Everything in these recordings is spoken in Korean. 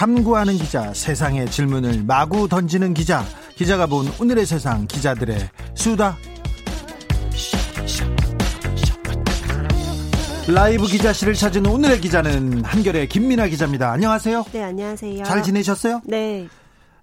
탐구하는 기자, 세상의 질문을 마구 던지는 기자, 기자가 본 오늘의 세상 기자들의 수다. 라이브 기자실을 찾은 오늘의 기자는 한결의 김민아 기자입니다. 안녕하세요. 네, 안녕하세요. 잘 지내셨어요? 네.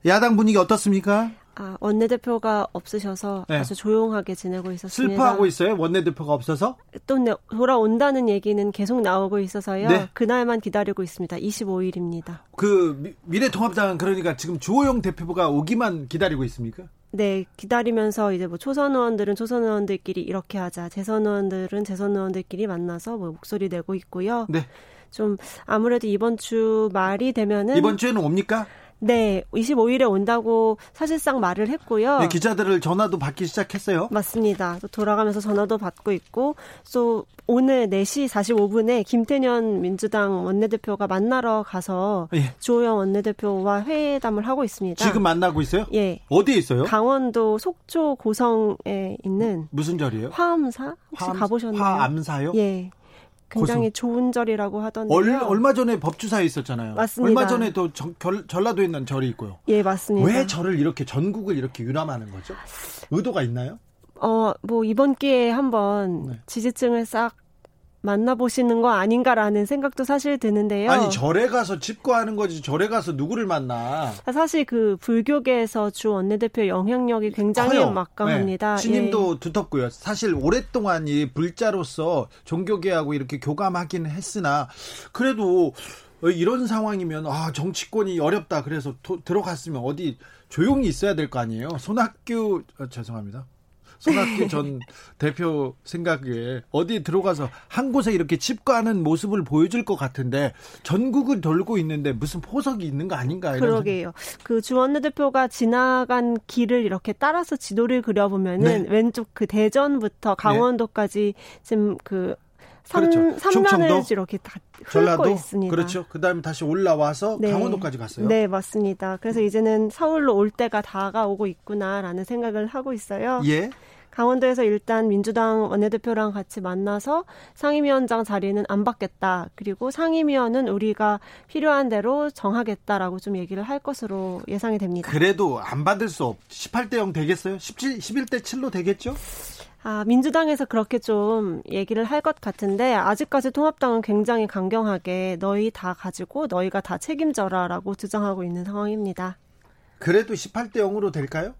야당 분위기 어떻습니까? 아, 원내대표가 없으셔서 네. 아주 조용하게 지내고 있었습니다. 슬퍼하고 있어요? 원내대표가 없어서? 또 네, 돌아온다는 얘기는 계속 나오고 있어서요. 네. 그날만 기다리고 있습니다. 25일입니다. 그 미- 미래통합당은 그러니까 지금 주호영 대표가 오기만 기다리고 있습니까? 네, 기다리면서 이제 뭐 초선 의원들은 초선 의원들끼리 이렇게 하자. 재선 의원들은 재선 의원들끼리 만나서 뭐 목소리 내고 있고요. 네. 좀 아무래도 이번 주 말이 되면은 이번 주에는 옵니까? 네, 25일에 온다고 사실상 말을 했고요. 네, 기자들을 전화도 받기 시작했어요. 맞습니다. 또 돌아가면서 전화도 받고 있고, 또 오늘 4시 45분에 김태년 민주당 원내대표가 만나러 가서 예. 주호영 원내대표와 회담을 하고 있습니다. 지금 만나고 있어요? 예. 어디에 있어요? 강원도 속초 고성에 있는 무슨 절이에요? 화암사 혹시 화암- 가보셨나요? 화암사요? 예. 굉장히 좋은 절이라고 하던데요. 얼, 얼마 전에 법주사에 있었잖아요. 맞습니다. 얼마 전에 또 전, 결- 전라도에 있는 절이 있고요. 예, 맞습니다. 왜 절을 이렇게 전국을 이렇게 유람하는 거죠? 의도가 있나요? 어, 뭐 이번 기회에 한번 네. 지지층을 싹 만나보시는 거 아닌가라는 생각도 사실 드는데요. 아니 절에 가서 집거하는 거지 절에 가서 누구를 만나? 사실 그 불교계에서 주 원내대표 영향력이 굉장히 커요. 막강합니다. 네. 신임도 두텁고요. 사실 오랫동안 이 불자로서 종교계하고 이렇게 교감하긴 했으나 그래도 이런 상황이면 아 정치권이 어렵다 그래서 도- 들어갔으면 어디 조용히 있어야 될 거 아니에요. 손학규 어, 죄송합니다. 손학규 전 대표 생각에 어디 들어가서 한 곳에 이렇게 집거하는 모습을 보여줄 것 같은데 전국을 돌고 있는데 무슨 포석이 있는 거 아닌가 예, 이런 그러게요. 그주 원내 대표가 지나간 길을 이렇게 따라서 지도를 그려보면은 네. 왼쪽 그 대전부터 강원도까지 지금 그 삼, 그렇죠. 충청도, 이렇게 다 훑고 전라도 있습니다. 그렇죠. 그다음에 다시 올라와서 네. 강원도까지 갔어요. 네, 맞습니다. 그래서 이제는 서울로 올 때가 다가오고 있구나라는 생각을 하고 있어요. 예. 강원도에서 일단 민주당 원내대표랑 같이 만나서 상임위원장 자리는 안 받겠다. 그리고 상임위원은 우리가 필요한 대로 정하겠다라고 좀 얘기를 할 것으로 예상이 됩니다. 그래도 안 받을 수 없. 18대 0 되겠어요? 17 11대 7로 되겠죠? 아, 민주당에서 그렇게 좀 얘기를 할 것 같은데 아직까지 통합당은 굉장히 강경하게 너희 다 가지고 너희가 다 책임져라라고 주장하고 있는 상황입니다. 그래도 18대 0으로 될까요?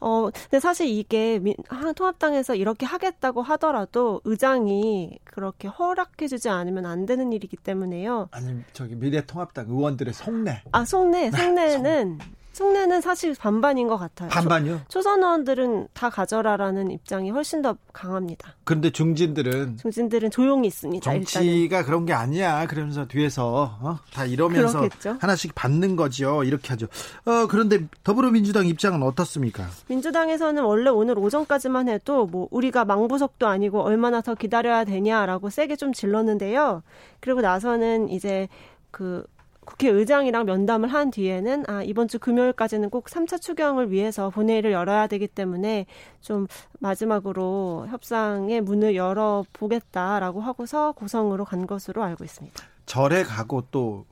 어, 근데 사실 이게 민, 하- 통합당에서 이렇게 하겠다고 하더라도 의장이 그렇게 허락해주지 않으면 안 되는 일이기 때문에요. 아니 저기 미래통합당 의원들의 속내 아, 속내, 속내는, 속내는 사실 반반인 것 같아요. 반반이요. 초, 선 의원들은 다 가져라라는 입장이 훨씬 더 강합니다. 그런데 중진들은 중진들은 조용히 있습니다. 일단은. 정치가 그런 게 아니야. 그러면서 뒤에서 어? 다 이러면서 그렇겠죠. 하나씩 받는 거죠. 이렇게 하죠. 어, 그런데 더불어민주당 입장은 어떻습니까? 민주당에서는 원래 오늘 오전까지만 해도 뭐 우리가 망부석도 아니고 얼마나 더 기다려야 되냐라고 세게 좀 질렀는데요. 그리고 나서는 이제 그 국회의장이랑 면담을 한 뒤에는 아 이번 주 금요일까지는 꼭 3차 추경을 위해서 본회의를 열어야 되기 때문에 좀 마지막으로 협상의 문을 열어 보겠다라고 하고서 고성으로 간 것으로 알고 있습니다. 절에 가고 또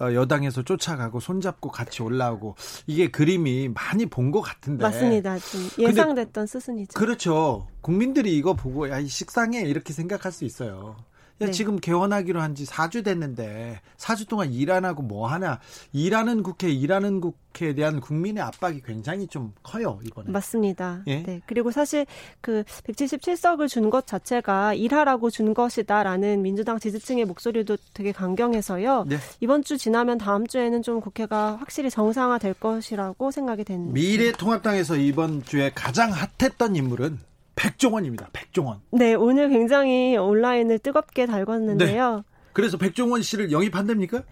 어, 여당에서 쫓아가고 손잡고 같이 올라오고 이게 그림이 많이 본 것 같은데 맞습니다. 좀 예상됐던 수순이죠. 그렇죠. 국민들이 이거 보고 야, 이 식상해 이렇게 생각할 수 있어요. 야, 네. 지금 개원하기로 한 지 4주 됐는데 4주 동안 일 안 하고 뭐 하나 일하는 국회 일하는 국회에 대한 국민의 압박이 굉장히 좀 커요 이번에. 맞습니다. 예? 네. 그리고 사실 그 177석을 준 것 자체가 일하라고 준 것이다라는 민주당 지지층의 목소리도 되게 강경해서요. 네. 이번 주 지나면 다음 주에는 좀 국회가 확실히 정상화될 것이라고 생각이 됩니다. 미래통합당에서 이번 주에 가장 핫했던 인물은 백종원입니다. 백 종원. 네, 오늘 굉장히 온라인을 뜨겁게 달궜는데요. 그래서 백종원 씨를 영입한답니까?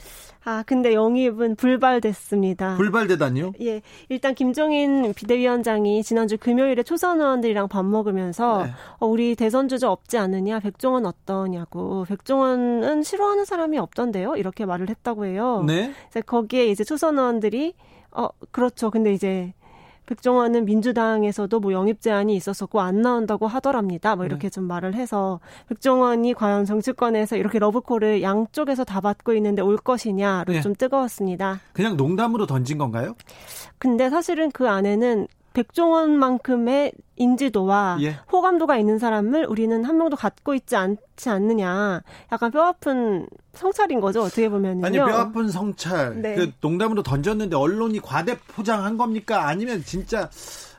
아, 근데 영입은 불발됐습니다. 불발되다니요? 예. 일단 김종인 비대위원장이 지난주 금요일에 초선 의원들이랑 밥 먹으면서 네. 어, 우리 대선 주자 없지 않느냐? 백종원 어떠냐고. 백종원은 싫어하는 사람이 없던데요? 이렇게 말을 했다고 해요. 네. 거기에 이제 초선 의원들이 어, 그렇죠. 근데 이제 백종원은 민주당에서도 뭐 영입 제한이 있었었고 안 나온다고 하더랍니다. 뭐 이렇게 네. 좀 말을 해서 백종원이 과연 정치권에서 이렇게 러브콜을 양쪽에서 다 받고 있는데 올 것이냐로 네. 좀 뜨거웠습니다. 그냥 농담으로 던진 건가요? 근데 사실은 그 안에는 백종원만큼의 인지도와 예. 호감도가 있는 사람을 우리는 한 명도 갖고 있지 않지 않느냐. 약간 뼈 아픈 성찰인 거죠. 어떻게 보면요. 아니 뼈 아픈 성찰. 네. 그 농담으로 던졌는데 언론이 과대 포장한 겁니까? 아니면 진짜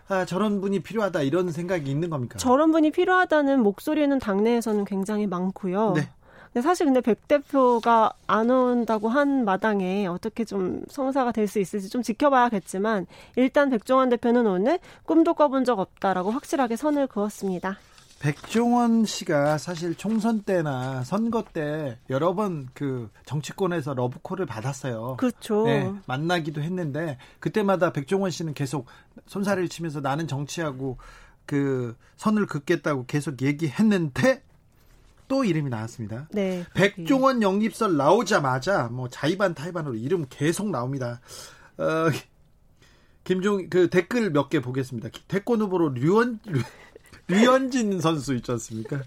아, 저런 분이 필요하다 이런 생각이 있는 겁니까? 저런 분이 필요하다는 목소리는 당내에서는 굉장히 많고요. 네. 근데 사실 근데 백 대표가 안 온다고 한 마당에 어떻게 좀 성사가 될 수 있을지 좀 지켜봐야겠지만 일단 백종원 대표는 오늘 꿈도 꿔본 적 없다라고 확실하게 선을 그었습니다. 백종원 씨가 사실 총선 때나 선거 때 여러 번 그 정치권에서 러브콜을 받았어요. 그렇죠. 네, 만나기도 했는데 그때마다 백종원 씨는 계속 손살을 치면서 나는 정치하고 그 선을 긋겠다고 계속 얘기했는데 또 이름이 나왔습니다. 네. 백종원 영입설 나오자마자 뭐 자의반 타의반으로 이름 계속 나옵니다. 어, 김종 그 댓글 몇 개 보겠습니다. 대권 후보로 류원 류현진 선수 있지 않습니까?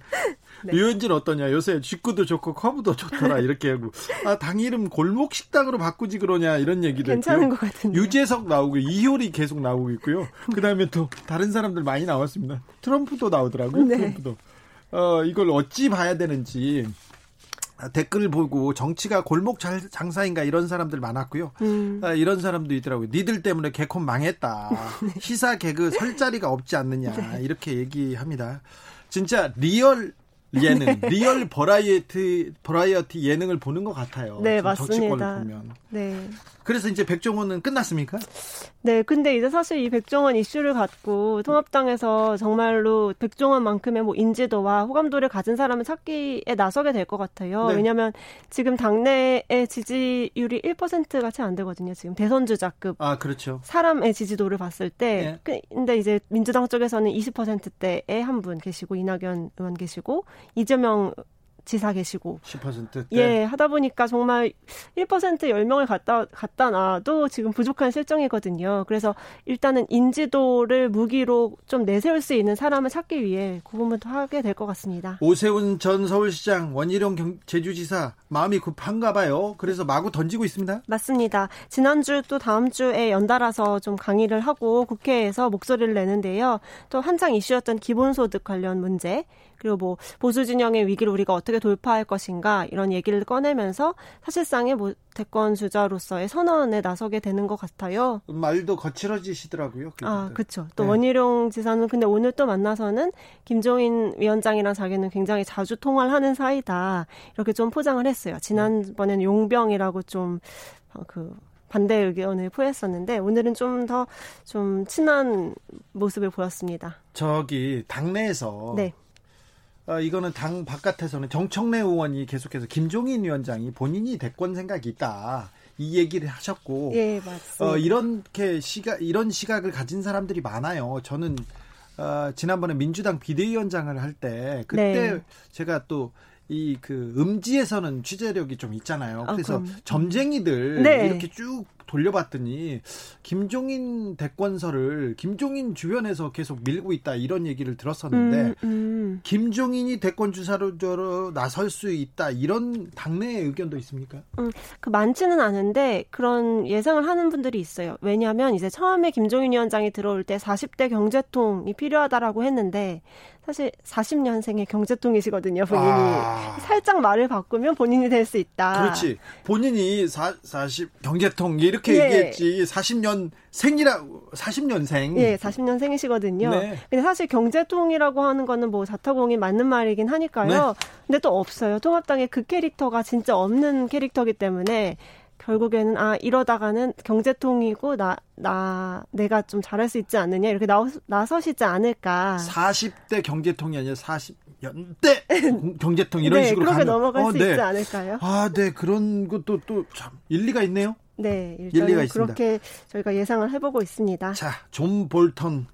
네. 류현진 어떠냐? 요새 직구도 좋고 커브도 좋더라 이렇게 하고 아 당 이름 골목 식당으로 바꾸지 그러냐 이런 얘기도 괜찮은 것 같은데 유재석 나오고 이효리 계속 나오고 있고요. 그다음에 또 다른 사람들 많이 나왔습니다. 트럼프도 나오더라고요. 네. 트럼프도. 어, 이걸 어찌 봐야 되는지 댓글 보고 정치가 골목 장사인가 이런 사람들 많았고요. 음. 아, 이런 사람도 있더라고요. 니들 때문에 개콘 망했다. 시사 개그 설 자리가 없지 않느냐 네. 이렇게 얘기합니다. 진짜 real 예능, 네. real 버라이어티 버라이어티 예능을 보는 것 같아요. 네, 맞습니다. 정치권을 보면. 네. 그래서 이제 백종원은 끝났습니까? 네, 근데 이제 사실 이 백종원 이슈를 갖고 통합당에서 정말로 백종원만큼의 뭐 인지도와 호감도를 가진 사람을 찾기에 나서게 될 것 같아요. 네. 왜냐하면 지금 당내의 지지율이 1%가 채 안 되거든요. 지금 대선 주자급. 아, 그렇죠. 사람의 지지도를 봤을 때, 네. 그, 근데 이제 민주당 쪽에서는 20%대에 한 분 계시고 이낙연 의원 계시고 이재명 지사 계시고 10%대 예 하다 보니까 정말 1% 10명을 갖다 갖다 놔도 지금 부족한 실정이거든요. 그래서 일단은 인지도를 무기로 좀 내세울 수 있는 사람을 찾기 위해 그 부분도 하게 될 것 같습니다. 오세훈 전 서울시장 원희룡 경, 제주지사 마음이 급한가 봐요. 그래서 마구 던지고 있습니다. 맞습니다. 지난주 또 다음 주에 연달아서 좀 강의를 하고 국회에서 목소리를 내는데요. 또 한창 이슈였던 기본소득 관련 문제 그리고 뭐 보수 진영의 위기를 우리가 어떻게 돌파할 것인가 이런 얘기를 꺼내면서 사실상의 뭐 대권 주자로서의 선언에 나서게 되는 것 같아요. 말도 거칠어지시더라고요. 아, 그렇죠. 또 네. 원희룡 지사는 근데 오늘 또 만나서는 김종인 위원장이랑 자기는 굉장히 자주 통화를 하는 사이다 이렇게 좀 포장을 했어요. 지난번에는 용병이라고 좀그 어, 반대 의견을 포했었는데 오늘은 좀 더좀 좀 친한 모습을 보였습니다. 저기 당내에서 네. 어, 이거는 당 바깥에서는 정청래 의원이 계속해서 김종인 위원장이 본인이 대권 생각이 있다. 이 얘기를 하셨고, 예, 맞습니다. 어, 이렇게 시각 이런 시각을 가진 사람들이 많아요. 저는 어, 지난번에 민주당 비대위원장을 할 때 그때 네. 제가 또 이 그 음지에서는 취재력이 좀 있잖아요. 아, 그래서 아, 점쟁이들 네. 이렇게 쭉 돌려봤더니 김종인 대권설을 김종인 주변에서 계속 밀고 있다 이런 얘기를 들었었는데 음, 음. 김종인이 대권 주사로 나설 수 있다 이런 당내의 의견도 있습니까? 음, 그 많지는 않은데 그런 예상을 하는 분들이 있어요. 왜냐하면 이제 처음에 김종인 위원장이 들어올 때 40대 경제통이 필요하다라고 했는데 사실 40년생의 경제통이시거든요, 본인이. 아. 살짝 말을 바꾸면 본인이 될 수 있다. 그렇지. 본인이 사, 40, 경제통, 이렇게 예. 얘기했지. 40년 생이라, 40년생. 예, 40년생이시거든요. 네. 근데 사실 경제통이라고 하는 거는 뭐 자타공이 맞는 말이긴 하니까요. 네. 근데 또 없어요. 통합당에 그 캐릭터가 진짜 없는 캐릭터기 때문에 결국에는 아 이러다가는 경제통이고 나 나 내가 좀 잘할 수 있지 않느냐 이렇게 나 나서시지 않을까. 40대 경제통이 아니라 40 연대 경제통 이런 네, 식으로 그렇게 가면 넘어갈 어, 수 네. 있지 않을까요? 아, 네 그런 것도 또 참 일리가 있네요. 네, 일리가 있습니다. 그렇게 저희가 예상을 해보고 있습니다. 자, 존 볼턴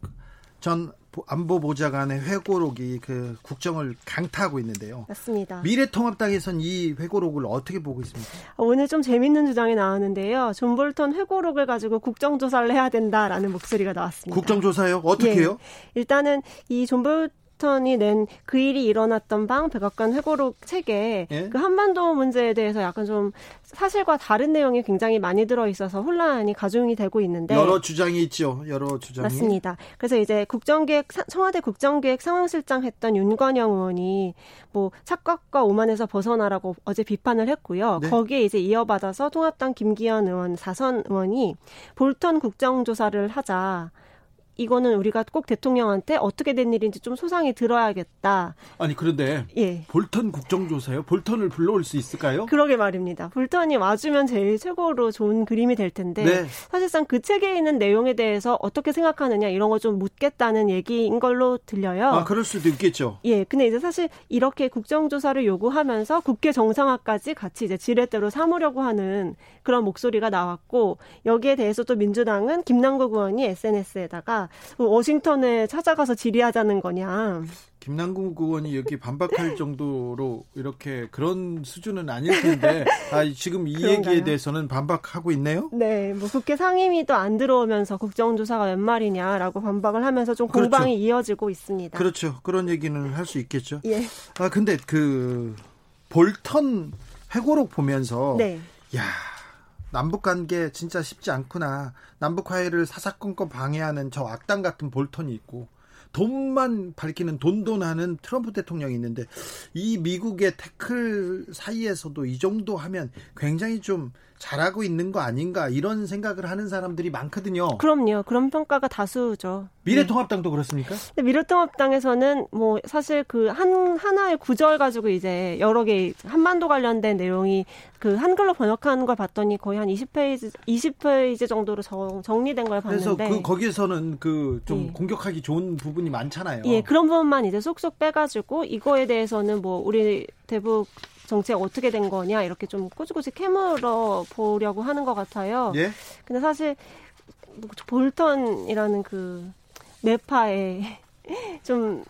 전 안보보좌관의 회고록이 그 국정을 강타하고 있는데요. 맞습니다. 미래통합당에선 이 회고록을 어떻게 보고 있습니까? 오늘 좀 재밌는 주장이 나왔는데요. 존 볼턴 회고록을 가지고 국정조사를 해야 된다라는 목소리가 나왔습니다. 국정조사요? 어떻게 해요? 예. 일단은 이 존 볼턴 이 낸 그 일이 일어났던 방 백악관 회고록 책에 예? 그 한반도 문제에 대해서 약간 좀 사실과 다른 내용이 굉장히 많이 들어 있어서 혼란이 가중이 되고 있는데 여러 주장이 있죠. 여러 주장이. 맞습니다. 그래서 이제 국정기획 사- 청와대 국정기획 상황실장 했던 윤건영 의원이 뭐 착각과 오만에서 벗어나라고 어제 비판을 했고요. 네. 거기에 이제 이어받아서 통합당 김기현 의원 사선 의원이 볼턴 국정조사를 하자. 이거는 우리가 꼭 대통령한테 어떻게 된 일인지 좀 소상히 들어야겠다. 아니 그런데 예. 볼턴 국정조사요? 볼턴을 불러올 수 있을까요? 그러게 말입니다. 볼턴이 와주면 제일 최고로 좋은 그림이 될 텐데 네. 사실상 그 책에 있는 내용에 대해서 어떻게 생각하느냐 이런 걸좀 묻겠다는 얘기인 걸로 들려요. 아, 그럴 수도 있겠죠. 예, 근데 이제 사실 이렇게 국정조사를 요구하면서 국회 정상화까지 같이 이제 지렛대로 삼으려고 하는 그런 목소리가 나왔고 여기에 대해서 또 민주당은 김남국 의원이 SNS에다가 워싱턴에 찾아가서 질의하자는 거냐. 김남국 의원이 여기 반박할 정도로 이렇게 그런 수준은 아닐 텐데 아, 지금 이 그런가요? 얘기에 대해서는 반박하고 있네요. 네, 뭐 국회 상임위도 안 들어오면서 국정조사가 웬 말이냐라고 반박을 하면서 좀 그렇죠. 공방이 이어지고 있습니다. 그렇죠. 그런 얘기는 할 수 있겠죠. 예, 아 근데 그 볼턴 회고록 보면서 네, 야 남북 관계 진짜 쉽지 않구나. 남북 화해를 사사건건 방해하는 저 악당 같은 볼턴이 있고 돈만 밝히는 돈돈하는 트럼프 대통령이 있는데 이 미국의 태클 사이에서도 이 정도 하면 굉장히 좀 잘하고 있는 거 아닌가 이런 생각을 하는 사람들이 많거든요. 그럼요. 그런 평가가 다수죠. 미래통합당도 그렇습니까? 근데 미래통합당에서는 뭐 사실 그 한 하나의 구절 가지고 이제 여러 개 한반도 관련된 내용이 그 한글로 번역한 걸 봤더니 거의 한 20페이지 20페이지 정도로 정, 정리된 걸 그래서 봤는데 그 거기에서는 그좀 예. 공격하기 좋은 부분이 많잖아요. 예, 그런 부분만 이제 쏙쏙 빼가지고 이거에 대해서는 뭐 우리 대북 정책 어떻게 된 거냐 이렇게 좀 꼬치꼬치 캐물어 보려고 하는 것 같아요. 예? 근데 사실 뭐 볼턴이라는 그 네파에 좀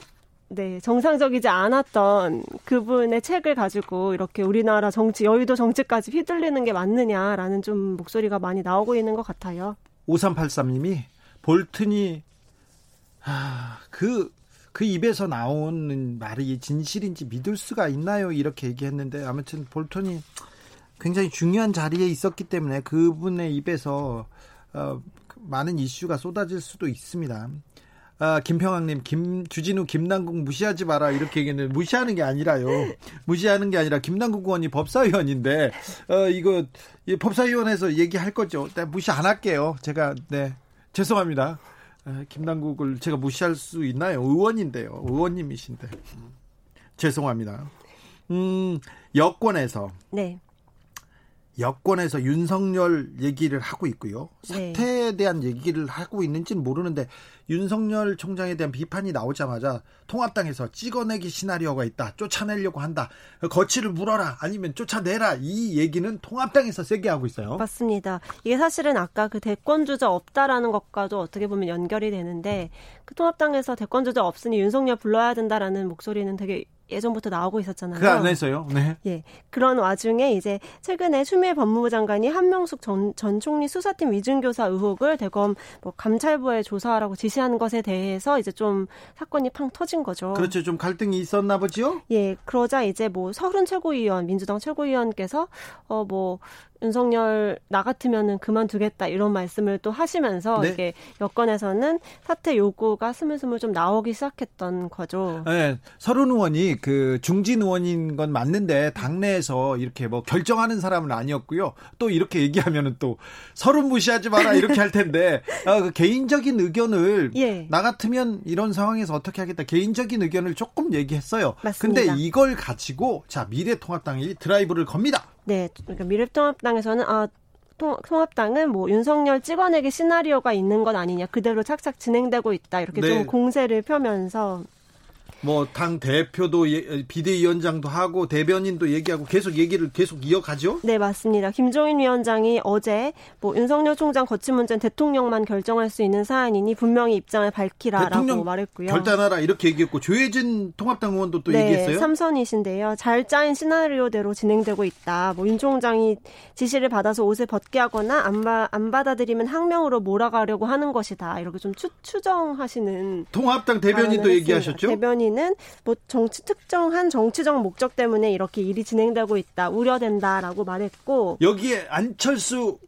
네, 정상적이지 않았던 그분의 책을 가지고 이렇게 우리나라 정치, 여의도 정치까지 휘둘리는 게 맞느냐라는 좀 목소리가 많이 나오고 있는 것 같아요. 5383님이 볼튼이 아, 그, 그 입에서 나오는 말이 진실인지 믿을 수가 있나요? 이렇게 얘기했는데 아무튼 볼턴이 굉장히 중요한 자리에 있었기 때문에 그분의 입에서 어, 많은 이슈가 쏟아질 수도 있습니다. 아, 김평학님, 김, 주진우, 김남국 무시하지 마라. 이렇게 얘기했는데, 무시하는 게 아니라요. 무시하는 게 아니라, 김남국 의원이 법사위원인데, 어, 이거, 이 법사위원회에서 얘기할 거죠. 네, 무시 안 할게요. 제가, 네. 죄송합니다. 아, 김남국을 제가 무시할 수 있나요? 의원인데요. 의원님이신데. 음, 죄송합니다. 음, 여권에서, 네. 여권에서 윤석열 얘기를 하고 있고요. 네. 사태에 대한 얘기를 하고 있는지는 모르는데 윤석열 총장에 대한 비판이 나오자마자 통합당에서 찍어내기 시나리오가 있다. 쫓아내려고 한다. 거취를 물어라. 아니면 쫓아내라. 이 얘기는 통합당에서 세게 하고 있어요. 맞습니다. 이게 사실은 아까 그 대권 주자 없다라는 것과도 어떻게 보면 연결이 되는데 그 통합당에서 대권 주자 없으니 윤석열 불러야 된다라는 목소리는 되게 예전부터 나오고 있었잖아요. 그 안에서요. 네. 예. 그런 와중에 이제 최근에 추미애 법무부 장관이 한명숙 전, 전 총리 수사팀 위증교사 의혹을 대검 뭐 감찰부에 조사하라고 지시한 것에 대해서 이제 좀 사건이 팡 터진 거죠. 그렇죠. 좀 갈등이 있었나 보지요? 예, 그러자 이제 뭐 서른 최고위원, 민주당 최고위원께서 어 뭐 윤석열 나 같으면은 그만두겠다 이런 말씀을 또 하시면서 네. 이게 여권에서는 사퇴 요구가 스물스물 좀 나오기 시작했던 거죠. 네, 서른 의원이 그 중진 의원인 건 맞는데 당내에서 이렇게 뭐 결정하는 사람은 아니었고요. 또 이렇게 얘기하면은 또 서른 무시하지 마라 이렇게 할 텐데 아, 그 개인적인 의견을 예. 나 같으면 이런 상황에서 어떻게 하겠다 개인적인 의견을 조금 얘기했어요. 맞습니다. 근데 이걸 가지고 자 미래통합당이 드라이브를 겁니다. 네, 그러니까 미래통합당에서는 아 통- 통합당은 뭐 윤석열 찍어내기 시나리오가 있는 건 아니냐 그대로 착착 진행되고 있다 이렇게 네. 좀 공세를 펴면서 뭐 당 대표도 예, 비대위원장도 하고 대변인도 얘기하고 계속 얘기를 계속 이어가죠? 네, 맞습니다. 김종인 위원장이 어제 뭐 윤석열 총장 거취 문제는 대통령만 결정할 수 있는 사안이니 분명히 입장을 밝히라라고 말했고요. 결단하라 이렇게 얘기했고 조혜진 통합당 의원도 또 네, 얘기했어요. 삼선이신데요. 잘 짜인 시나리오대로 진행되고 있다. 뭐 윤 총장이 지시를 받아서 옷을 벗게 하거나 안, 바, 안 받아들이면 항명으로 몰아가려고 하는 것이다. 이렇게 좀 추, 추정하시는 통합당 대변인도 얘기하셨죠? 대변인 은뭐 정치 특정한 정치적 목적 때문에 이렇게 일이 진행되고 있다. 우려된다라고 말했고 여기에 안철수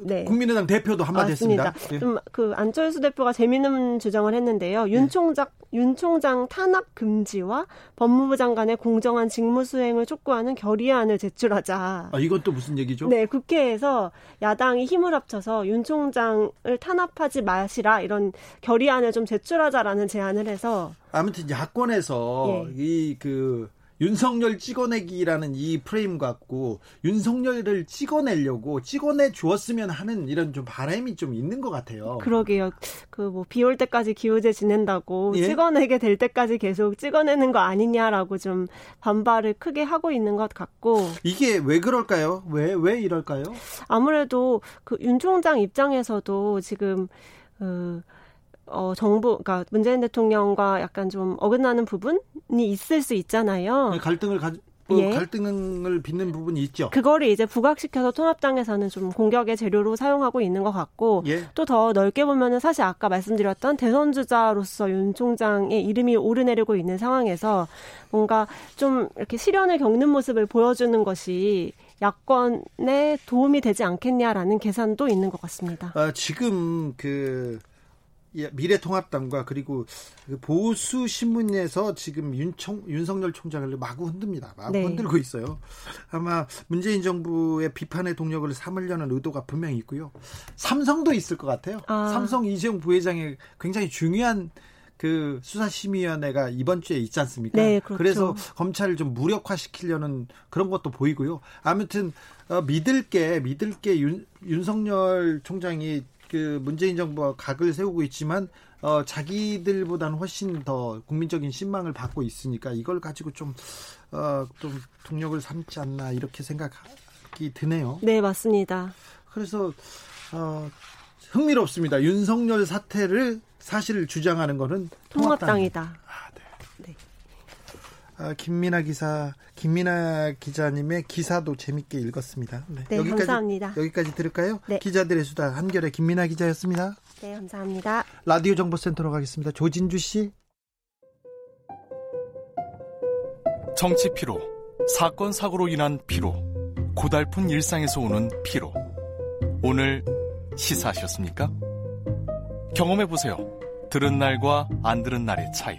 네. 국민의당 대표도 한마디 맞습니다. 했습니다. 예. 좀그 안철수 대표가 재미있는 주장을 했는데요. 윤 총장 윤 총장 탄압 금지와 법무부 장관의 공정한 직무 수행을 촉구하는 결의안을 제출하자. 아, 이건 또 무슨 얘기죠? 네, 국회에서 야당이 힘을 합쳐서 윤 총장을 탄압하지 마시라 이런 결의안을 좀 제출하자라는 제안을 해서 아무튼 야권에서 예. 이그 윤석열 찍어내기라는 이 프레임 갖고 윤석열을 찍어내려고 찍어내 주었으면 하는 이런 좀 바람이 좀 있는 것 같아요. 그러게요. 그 뭐 비 올 때까지 기우제 지낸다고 예? 찍어내게 될 때까지 계속 찍어내는 거 아니냐라고 좀 반발을 크게 하고 있는 것 같고 이게 왜 그럴까요? 왜 왜 이럴까요? 아무래도 그 윤 총장 입장에서도 지금 그 어, 정부, 그러니까 문재인 대통령과 약간 좀 어긋나는 부분이 있을 수 있잖아요. 갈등을 가, 뭐 예. 갈등을 빚는 부분이 있죠. 그거를 이제 부각시켜서 통합당에서는 좀 공격의 재료로 사용하고 있는 것 같고 예. 또더 넓게 보면은 사실 아까 말씀드렸던 대선 주자로서 윤 총장의 이름이 오르내리고 있는 상황에서 뭔가 좀 이렇게 시련을 겪는 모습을 보여주는 것이 야권에 도움이 되지 않겠냐라는 계산도 있는 것 같습니다. 아, 지금 그 예, 미래통합당과 그리고 그 보수 신문에서 지금 윤총 윤석열 총장을 마구 흔듭니다. 마구 네. 흔들고 있어요. 아마 문재인 정부의 비판의 동력을 삼으려는 의도가 분명히 있고요. 삼성도 있을 것 같아요. 아. 삼성 이재용 부회장의 굉장히 중요한 그 수사심의위원회가 이번 주에 있지 않습니까? 네, 그렇죠. 래서 검찰을 좀 무력화시키려는 그런 것도 보이고요. 아무튼 어, 믿을 게 믿을 게 윤, 윤석열 총장이 그 문재인 정부가 각을 세우고 있지만 어, 자기들보다는 훨씬 더 국민적인 신망을 받고 있으니까 이걸 가지고 좀, 어, 좀 동력을 삼지 않나 이렇게 생각이 드네요. 네, 맞습니다. 그래서 어, 흥미롭습니다. 윤석열 사태를 사실 주장하는 거는 통합당이다. 통합당이다. 아, 네. 네. 아, 김민아 기사, 김민아 기자님의 기사도 재밌게 읽었습니다. 네, 감사합니다. 여기까지 들을까요? 네. 기자들의 수다 한결의 김민아 기자였습니다. 네, 감사합니다. 라디오 정보센터로 가겠습니다. 조진주 씨. 정치 피로, 사건 사고로 인한 피로, 고달픈 일상에서 오는 피로. 오늘 시사하셨습니까? 경험해 보세요. 들은 날과 안 들은 날의 차이.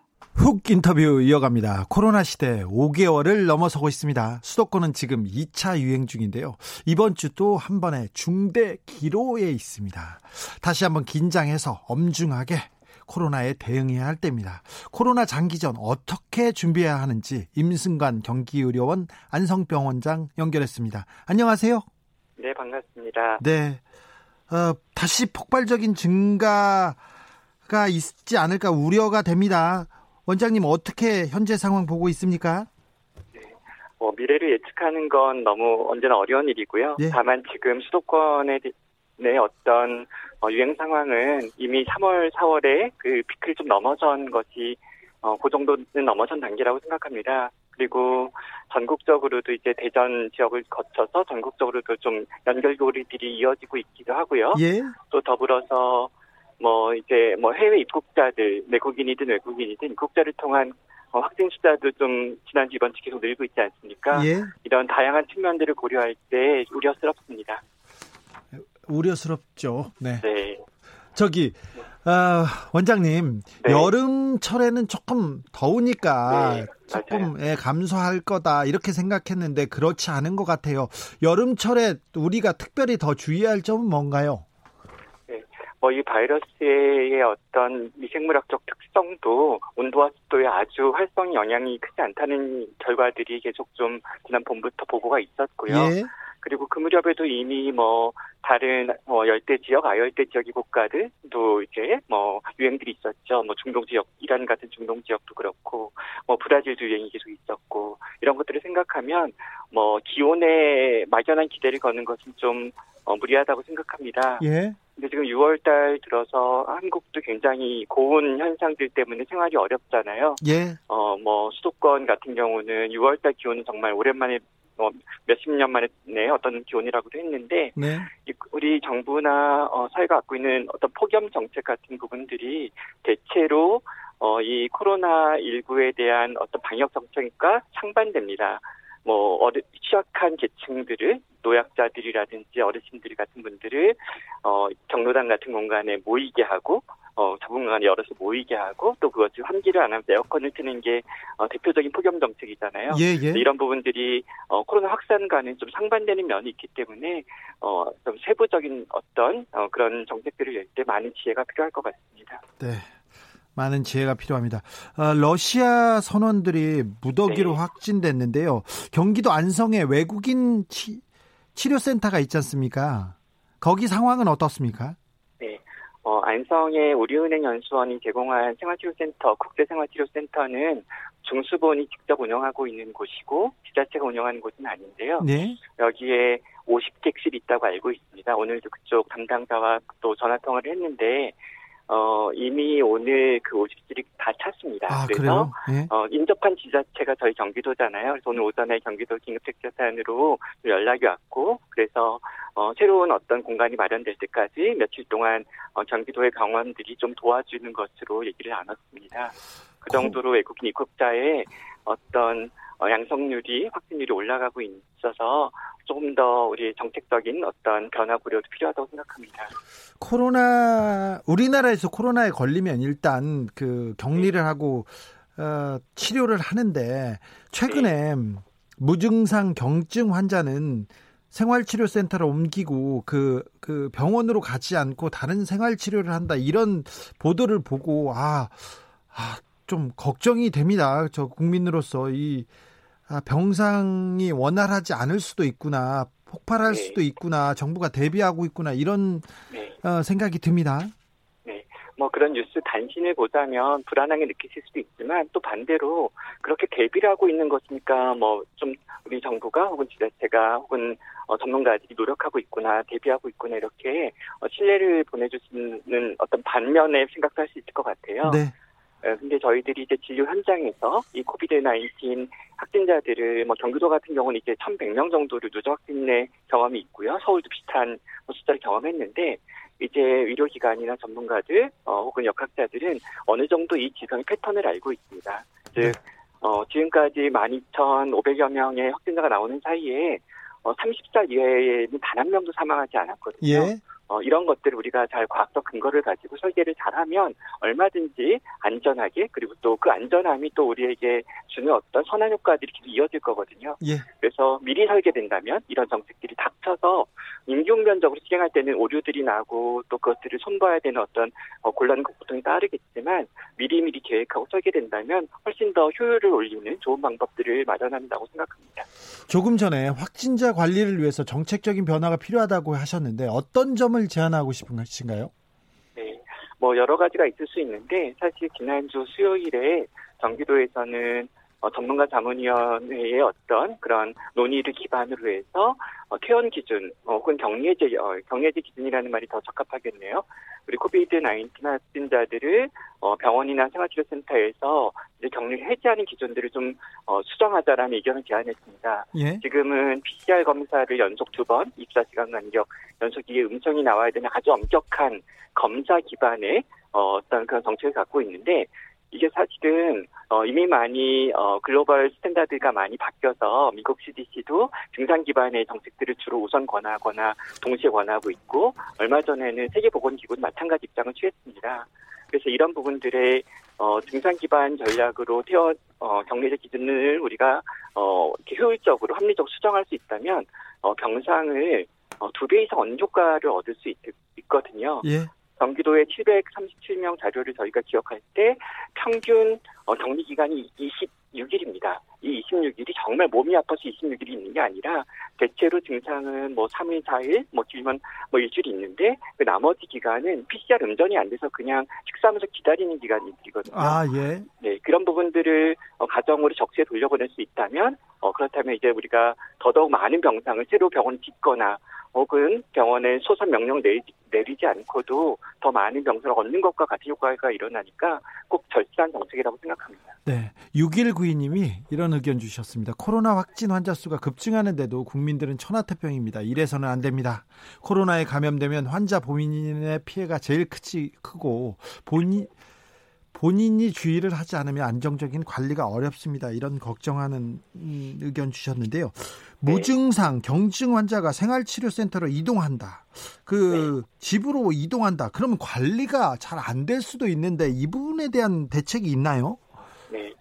훅 인터뷰 이어갑니다. 코로나 시대 5개월을 넘어서고 있습니다. 수도권은 지금 2차 유행 중인데요. 이번 주 또 한 번의 중대 기로에 있습니다. 다시 한번 긴장해서 엄중하게 코로나에 대응해야 할 때입니다. 코로나 장기전 어떻게 준비해야 하는지 임승관 경기의료원 안성병원장 연결했습니다. 안녕하세요. 네, 반갑습니다. 네. 어, 다시 폭발적인 증가가 있지 않을까 우려가 됩니다. 원장님 어떻게 현재 상황 보고 있습니까? 뭐 미래를 예측하는 건 너무 언제나 어려운 일이고요. 예. 다만 지금 수도권의 내 어떤 어, 유행 상황은 이미 3월, 4월에 그 피크를 좀 넘어선 것이 어, 그 정도는 넘어선 단계라고 생각합니다. 그리고 전국적으로도 이제 대전 지역을 거쳐서 전국적으로도 좀 연결고리들이 이어지고 있기도 하고요. 예. 또 더불어서 뭐 이제 뭐 해외 입국자들 내국인이든 외국인이든 입국자를 통한 어, 확진 숫자도 좀 지난주 이번 주 계속 늘고 있지 않습니까? 예. 이런 다양한 측면들을 고려할 때 우려스럽습니다. 우려스럽죠. 네. 네. 저기 아, 원장님 네. 여름철에는 조금 더우니까 네, 조금 예, 감소할 거다 이렇게 생각했는데 그렇지 않은 것 같아요. 여름철에 우리가 특별히 더 주의할 점은 뭔가요? 뭐 이 바이러스의 어떤 미생물학적 특성도 온도와 습도에 아주 활성 영향이 크지 않다는 결과들이 계속 좀 지난 봄부터 보고가 있었고요. 예. 그리고 그 무렵에도 이미 뭐 다른 뭐 열대 지역, 아열대 지역의 국가들도 이제 뭐 유행들이 있었죠. 뭐 중동 지역, 이란 같은 중동 지역도 그렇고 뭐 브라질도 유행이 계속 있었고 이런 것들을 생각하면 뭐 기온에 막연한 기대를 거는 것은 좀 어, 무리하다고 생각합니다. 예. 근데 지금 6월 달 들어서 한국도 굉장히 고온 현상들 때문에 생활이 어렵잖아요. 예. 어, 뭐, 수도권 같은 경우는 6월 달 기온은 정말 오랜만에 뭐 몇십 년 만에 네, 어떤 기온이라고도 했는데 네. 이- 우리 정부나 어, 사회가 갖고 있는 어떤 폭염 정책 같은 부분들이 대체로 어, 이 코로나 19에 대한 어떤 방역 정책과 상반됩니다. 뭐 어르, 취약한 계층들을 노약자들이라든지 어르신들 같은 분들을 어, 경로당 같은 공간에 모이게 하고 어, 좁은 공간에 여럿이 모이게 하고 또 그것을 환기를 안 하면서 에어컨을 트는 게 어, 대표적인 폭염 정책이잖아요. 예, 예. 이런 부분들이 어, 코로나 확산과는 좀 상반되는 면이 있기 때문에 어, 좀 세부적인 어떤 어, 그런 정책들을 낼 때 많은 지혜가 필요할 것 같습니다. 네. 많은 지혜가 필요합니다. 어, 러시아 선원들이 무더기로 네. 확진됐는데요. 경기도 안성에 외국인 치, 치료센터가 있지 않습니까? 거기 상황은 어떻습니까? 어, 안성의 우리은행 연수원이 제공한 생활치료센터, 국제생활치료센터는 중수본이 직접 운영하고 있는 곳이고 지자체가 운영하는 곳은 아닌데요. 네. 여기에 50객실이 있다고 알고 있습니다. 오늘도 그쪽 담당자와 또 전화 통화를 했는데 어, 이미 오늘 그 50객실이 다 찼습니다. 아, 그래서? 예. 어, 인접한 지자체가 저희 경기도잖아요. 그래서 오늘 오전에 경기도 긴급택자 사연으로 연락이 왔고, 그래서, 어, 새로운 어떤 공간이 마련될 때까지 며칠 동안, 어, 경기도의 병원들이 좀 도와주는 것으로 얘기를 나눴습니다. 그 정도로 외국인 입국자의 어떤, 어, 양성률이, 확진률이 올라가고 있어서 조금 더 우리 정책적인 어떤 변화 고려도 필요하다고 생각합니다. 코로나 우리나라에서 코로나에 걸리면 일단 그 격리를 하고 어, 치료를 하는데 최근에 무증상 경증 환자는 생활치료센터로 옮기고 그, 그 병원으로 가지 않고 다른 생활치료를 한다 이런 보도를 보고 아, 아, 좀 걱정이 됩니다. 저 국민으로서 이 아, 병상이 원활하지 않을 수도 있구나. 폭발할 네. 수도 있구나. 정부가 대비하고 있구나. 이런 네. 어, 생각이 듭니다. 뭐 그런 뉴스 단신을 보자면 불안하게 느끼실 수도 있지만 또 반대로 그렇게 대비를 하고 있는 것이니까 뭐 좀 우리 정부가 혹은 지자체가 혹은 어, 전문가들이 노력하고 있구나 대비하고 있구나 이렇게 어, 신뢰를 보내주시는 어떤 반면의 생각도 할 수 있을 것 같아요. 네. 어, 근데 저희들이 이제 진료 현장에서 이 코비드 19 확진자들을 뭐 경기도 같은 경우는 이제 1,100명 정도를 누적 확진의 경험이 있고요. 서울도 비슷한 뭐 숫자를 경험했는데 이제 의료기관이나 전문가들 어, 혹은 역학자들은 어느 정도 이 지성의 패턴을 알고 있습니다. 즉 네. 어, 지금까지 12,500여 명의 확진자가 나오는 사이에 어, 30살 이하에는 단 한 명도 사망하지 않았거든요. 예. 어, 이런 것들을 우리가 잘 과학적 근거를 가지고 설계를 잘하면 얼마든지 안전하게 그리고 또 그 안전함이 또 우리에게 주는 어떤 선한 효과들이 계속 이어질 거거든요. 예. 그래서 미리 설계된다면 이런 정책들이 닥쳐서 임기응변적으로 시행할 때는 오류들이 나고 또 그것들을 손봐야 되는 어떤 어, 곤란과 고통이 따르겠지만 미리미리 계획하고 설계된다면 훨씬 더 효율을 올리는 좋은 방법들을 마련한다고 생각합니다. 조금 전에 확진자 관리를 위해서 정책적인 변화가 필요하다고 하셨는데 어떤 점을 제안하고 싶으신가요? 네, 뭐 여러 가지가 있을 수 있는데 사실 지난주 수요일에 경기도에서는 어, 전문가 자문위원회의 어떤 그런 논의를 기반으로 해서 어, 퇴원 기준 어, 혹은 격리해제 어, 격리해제 기준이라는 말이 더 적합하겠네요. 우리 COVID 19 확진자들을 어, 병원이나 생활치료센터에서 이제 격리를 해제하는 기준들을 좀 어, 수정하자라는 의견을 제안했습니다. 예. 지금은 PCR 검사를 연속 두 번, 24시간 간격, 연속 이게 음성이 나와야 되는 아주 엄격한 검사 기반의 어, 어떤 그런 정책을 갖고 있는데 이게 사실은 어, 이미 많이 어, global standard가 많이 바뀌어서 미국 CDC도 증상 기반의 정책들을 주로 우선 권하거나 동시에 권하고 있고 얼마 전에는 세계보건기구도 마찬가지 입장을 취했습니다. 그래서 이런 부분들의 어, 증상 기반 전략으로 태워 어, 격리제 기준을 우리가 어, 이렇게 효율적으로 합리적 수정할 수 있다면 어, 병상을 어, 두 배 이상 효과를 얻을 수 있, 있거든요. 예. 경기도의 737명 자료를 저희가 기억할 때 평균 어, 격리 기간이 26일입니다. 이 26일이 정말 몸이 아파서 26일이 있는 게 아니라 대체로 증상은 뭐 3일, 4일, 뭐 길면 뭐 일주일이 있는데 그 나머지 기간은 PCR 음전이 안 돼서 그냥 식사하면서 기다리는 기간이거든요. 아, 예. 네, 그런 부분들을 어, 가정으로 적시에 돌려보낼 수 있다면 어, 그렇다면 이제 우리가 더더욱 많은 병상을 새로 병원 짓거나 혹은 병원에 소선 명령 내리지, 않고도 더 많은 병상을 얻는 것과 같은 효과가 일어나니까 꼭 절실한 정책이라고 생각합니다. 네. 6192님이 이런 의견 주셨습니다. 코로나 확진 환자 수가 급증하는데도 국민들은 천하태평입니다. 이래서는 안 됩니다. 코로나에 감염되면 환자 본인의 피해가 제일 크지, 크고 본인, 본인이 주의를 하지 않으면 안정적인 관리가 어렵습니다. 이런 걱정하는 음, 의견 주셨는데요. 무증상 경증 환자가 생활치료센터로 이동한다. 그 집으로 이동한다. 그러면 관리가 잘 안 될 수도 있는데 이 부분에 대한 대책이 있나요? 네.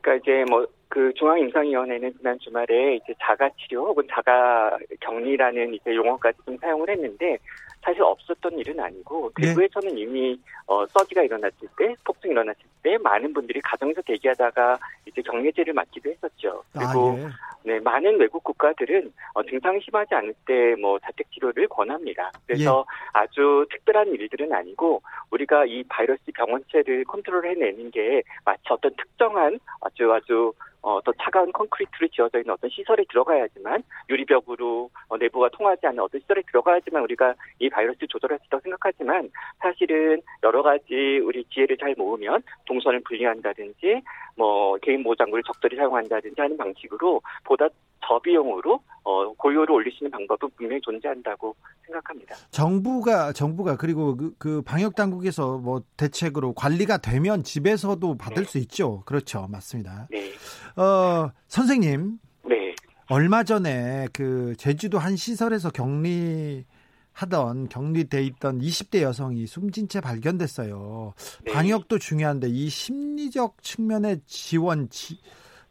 그러니까 이제 뭐 그 중앙임상위원회는 지난 주말에 이제 자가치료 혹은 자가격리라는 이제 용어까지 좀 사용을 했는데 사실 없었던 일은 아니고 네. 대구에서는 이미 어, 서지가 일어났을 때, 폭풍이 일어났을 때 많은 분들이 가정에서 대기하다가 이제 격리제를 맞기도 했었죠. 그리고 아, 예. 네, 많은 외국 국가들은 어, 증상이 심하지 않을 때 뭐 자택 치료를 권합니다. 그래서 예. 아주 특별한 일들은 아니고 우리가 이 바이러스 병원체를 컨트롤해내는 게 마치 어떤 특정한 아주 아주 어, 더 차가운 콘크리트로 지어져 있는 어떤 시설에 들어가야지만 유리벽으로 어, 내부가 통하지 않는 어떤 시설에 들어가야지만 우리가 이 바이러스를 조절할 수 있다고 생각하지만 사실은 여러 가지 우리 지혜를 잘 모으면 동선을 분리한다든지 뭐 개인 보호장구를 적절히 사용한다든지 하는 방식으로 보다 저비용으로 어, 고요를 있는 방법은 분명히 존재한다고 생각합니다. 정부가 정부가 그리고 그, 그 방역 당국에서 뭐 대책으로 관리가 되면 집에서도 받을 네. 수 있죠. 그렇죠. 맞습니다. 네. 어, 선생님 네. 얼마 전에 그 제주도 한 시설에서 격리 하던 격리돼 있던 20대 여성이 숨진 채 발견됐어요. 네. 방역도 중요한데 이 심리적 측면의 지원 치,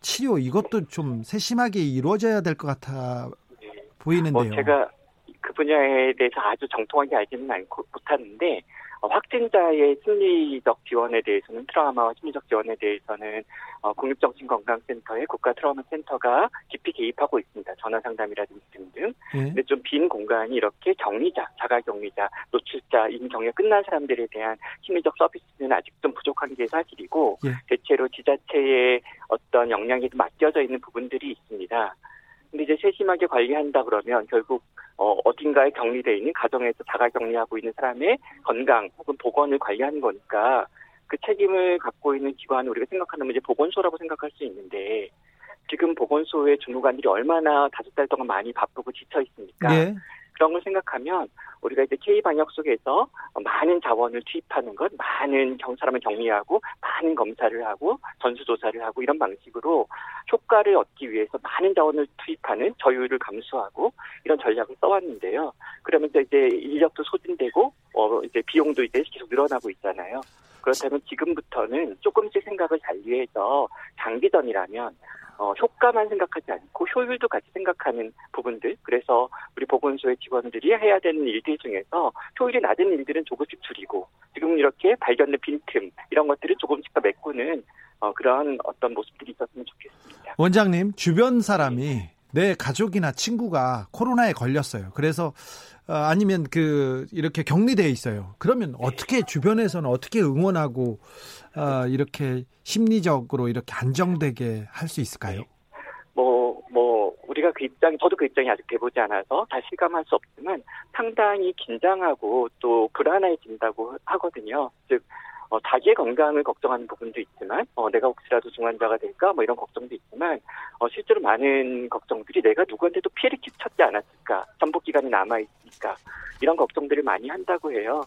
치료 이것도 좀 세심하게 이루어져야 될 것 같아 네. 보이는데요. 뭐 제가 그 분야에 대해서 아주 정통하게 알지는 않고 못하는데 어, 확진자의 심리적 지원에 대해서는 트라우마와 심리적 지원에 대해서는 어, 국립정신건강센터의 국가트라우마센터가 깊이 개입하고 있습니다. 전화 상담이라든지 등등. 예. 근데 좀 빈 공간이 이렇게 격리자, 자가격리자, 노출자, 이미 격리가 끝난 사람들에 대한 심리적 서비스는 아직 좀 부족한 게 사실이고 예. 대체로 지자체의 어떤 역량이 좀 맡겨져 있는 부분들이 있습니다. 근데 이제 세심하게 관리한다 그러면 결국 어, 어딘가에 격리돼 있는 가정에서 자가 격리하고 있는 사람의 건강 혹은 보건을 관리하는 거니까 그 책임을 갖고 있는 기관을 우리가 생각한다면 이제 보건소라고 생각할 수 있는데 지금 보건소의 주무관들이 얼마나 다섯 달 동안 많이 바쁘고 지쳐 있습니까? 예. 그런 걸 생각하면 우리가 이제 K 방역 속에서 많은 자원을 투입하는 것, 많은 경 사람을 격리하고 많은 검사를 하고 전수 조사를 하고 이런 방식으로 효과를 얻기 위해서 많은 자원을 투입하는 저율을 감수하고 이런 전략을 써왔는데요. 그러면서 이제 인력도 소진되고 어 이제 비용도 이제 계속 늘어나고 있잖아요. 그렇다면 지금부터는 조금씩 생각을 달리해서 장기전이라면 어, 효과만 생각하지 않고 효율도 같이 생각하는 부분들. 그래서 우리 보건소의 직원들이 해야 되는 일들 중에서 효율이 낮은 일들은 조금씩 줄이고 지금 이렇게 발견된 빈틈 이런 것들을 조금씩 더 메꾸는 어, 그런 어떤 모습들이 있었으면 좋겠습니다. 원장님 주변 사람이 내 가족이나 친구가 코로나에 걸렸어요. 그래서 어, 아니면 그 이렇게 격리돼 있어요. 그러면 어떻게 주변에서는 어떻게 응원하고 어, 이렇게 심리적으로 이렇게 안정되게 할 수 있을까요? 뭐, 뭐, 우리가 그 입장이, 저도 그 입장이 아직 돼보지 않아서 다 실감할 수 없지만 상당히 긴장하고 또 불안해진다고 하거든요. 즉, 어, 자기의 건강을 걱정하는 부분도 있지만, 어, 내가 혹시라도 중환자가 될까? 뭐 이런 걱정도 있지만, 어, 실제로 많은 걱정들이 내가 누구한테도 피해를 끼쳤지 않았을까? 잠복기간이 남아있으니까. 이런 걱정들을 많이 한다고 해요.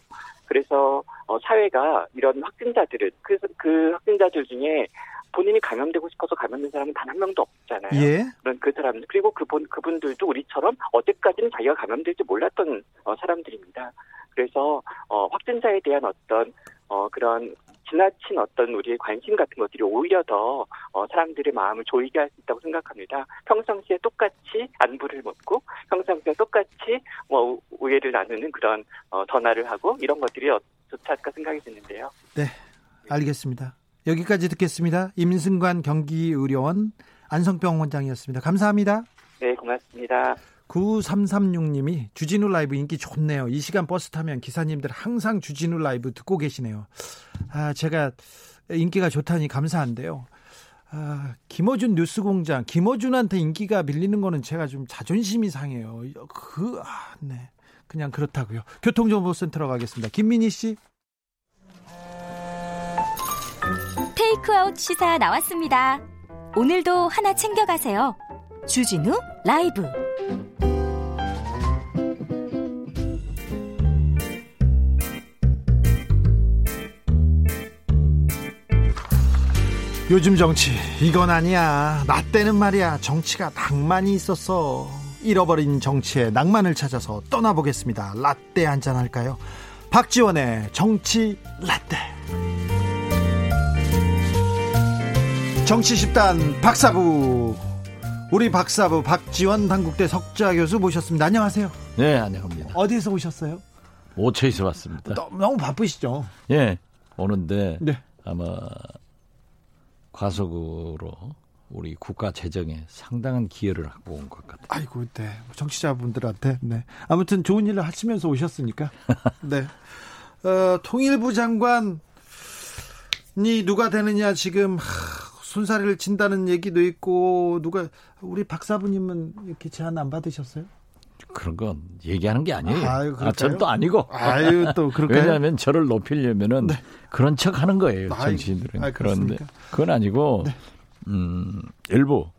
그래서, 어, 사회가 이런 확진자들은, 그, 그 확진자들 중에 본인이 감염되고 싶어서 감염된 사람은 단 한 명도 없잖아요. 예. 그런 그 사람들 그리고 그분 그분들도 우리처럼 어제까지는 자기가 감염될지 몰랐던 어, 사람들입니다. 그래서 어, 확진자에 대한 어떤 어, 그런 지나친 어떤 우리의 관심 같은 것들이 오히려 더 어, 사람들의 마음을 조이게 할 수 있다고 생각합니다. 평상시에 똑같이 안부를 묻고 평상시에 똑같이 뭐 우애를 나누는 그런 어, 전화를 하고 이런 것들이 어, 않을까 생각이 드는데요. 네, 알겠습니다. 여기까지 듣겠습니다. 임승관 경기의료원 안성병 원장이었습니다. 감사합니다. 네, 고맙습니다. 9336님이 주진우 라이브 인기 좋네요. 이 시간 버스 타면 기사님들 항상 주진우 라이브 듣고 계시네요. 아, 제가 인기가 좋다니 감사한데요. 아, 김어준 뉴스 공장, 김어준한테 인기가 밀리는 거는 제가 좀 자존심이 상해요. 그, 아, 네. 그냥 그렇다고요. 교통정보센터로 가겠습니다. 김민희 씨. 테이크아웃 시사 나왔습니다. 오늘도 하나 챙겨가세요. 주진우 라이브. 요즘 정치 이건 아니야. 나 때는 말이야 정치가 낭만이 있었어. 잃어버린 정치의 낭만을 찾아서 떠나보겠습니다. 라떼 한잔 할까요? 박지원의 정치 라떼. 정치 십단 박사부 우리 박사부 박지원 당국대 석좌 교수 모셨습니다. 안녕하세요. 네, 안녕합니다. 어디에서 오셨어요? 오차에서 왔습니다. 너무, 너무 바쁘시죠? 예, 오는데 네. 아마 과속으로 우리 국가 재정에 상당한 기여를 하고 온 것 같아요. 아이고, 네. 정치자분들한테, 네. 아무튼 좋은 일을 하시면서 오셨으니까. 네. 어, 통일부 장관이 누가 되느냐 지금 하, 순사리를 친다는 얘기도 있고 누가 우리 박사부님은 이렇게 제안 안 받으셨어요? 그런 건 얘기하는 게 아니에요. 아유, 아, 그럴까요? 전또 아니고. 아유 또 그럴까요? 왜냐하면 저를 높이려면은 네. 그런 척 하는 거예요, 정치인들은. 아이, 그런데? 그건 아니고, 네. 음, 일부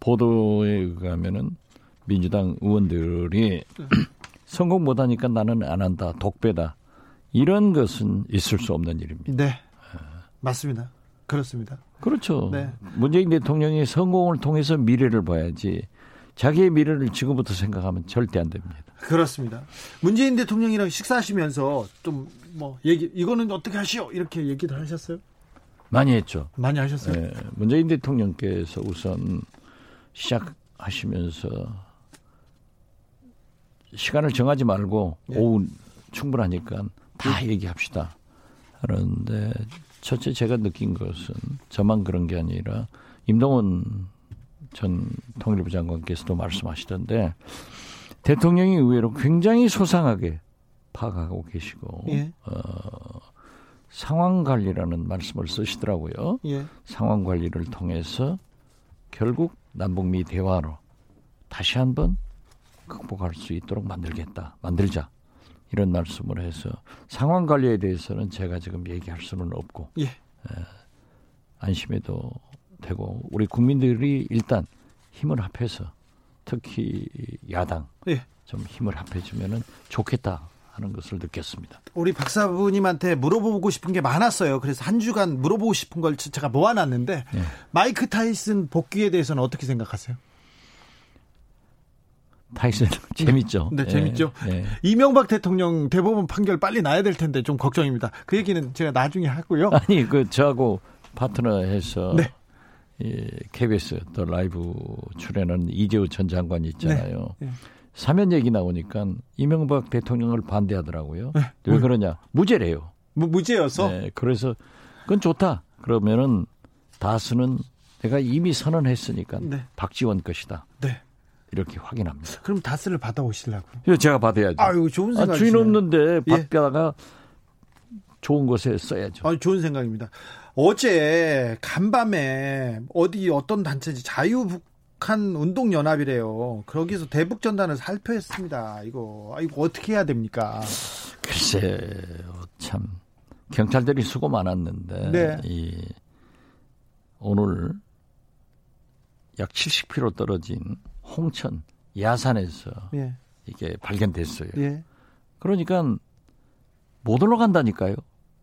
보도에 의하면은 민주당 의원들이 성공 못 하니까 나는 안 한다, 독배다. 이런 것은 있을 수 없는 일입니다. 네. 맞습니다. 그렇습니다. 그렇죠. 네. 문재인 대통령이 성공을 통해서 미래를 봐야지 자기의 미래를 지금부터 생각하면 절대 안 됩니다. 그렇습니다. 문재인 대통령이랑 식사하시면서 좀 뭐 얘기 이거는 어떻게 하시오 이렇게 얘기를 하셨어요? 많이 했죠. 많이 하셨어요? 예, 문재인 대통령께서 우선 시작하시면서 시간을 정하지 말고 네. 오후 충분하니까 다 얘기합시다. 그런데 첫째 제가 느낀 것은 저만 그런 게 아니라 임동원 전 통일부 장관께서도 말씀하시던데 대통령이 의외로 굉장히 소상하게 파악하고 계시고 예. 어, 상황 관리라는 말씀을 쓰시더라고요. 예. 상황 관리를 통해서 결국 남북미 대화로 다시 한번 극복할 수 있도록 만들겠다. 만들자. 이런 말씀을 해서 상황 관리에 대해서는 제가 지금 얘기할 수는 없고 예. 에, 안심해도 되고 우리 국민들이 일단 힘을 합해서 특히 야당 예. 좀 힘을 합해주면은 좋겠다 하는 것을 느꼈습니다. 우리 박사부님한테 물어보고 싶은 게 많았어요. 그래서 한 주간 물어보고 싶은 걸 제가 모아놨는데 예. 마이크 타이슨 복귀에 대해서는 어떻게 생각하세요? 타이슨 재밌죠. 네, 예, 재밌죠. 예. 이명박 대통령 대법원 판결 빨리 나야 될 텐데 좀 걱정입니다. 그 얘기는 제가 나중에 하고요. 아니 그 저하고 파트너해서 네. 이 KBS 또 라이브 출연한 이재호 전 장관이 있잖아요. 네. 사면 얘기 나오니까 이명박 대통령을 반대하더라고요. 네. 왜 그러냐? 무죄래요. 무, 무죄여서 네, 그래서 그건 좋다. 그러면은 다수는 내가 이미 선언했으니까 네. 박지원 것이다. 네. 이렇게 확인합니다. 그럼 다스를 받아오시려고. 이거 제가 받아야죠. 아유 좋은 아, 생각. 주인 없는데 예. 받다가 좋은 곳에 써야죠. 아, 좋은 생각입니다. 어제 간밤에 어디 어떤 단체지 자유북한 운동연합이래요. 거기서 대북전단을 살펴했습니다. 이거, 아, 이거 어떻게 해야 됩니까? 글쎄 참 경찰들이 수고 많았는데 네. 이 오늘 약 70km 떨어진 홍천 야산에서 예, 이게 발견됐어요. 예, 그러니까 못 올라간다니까요.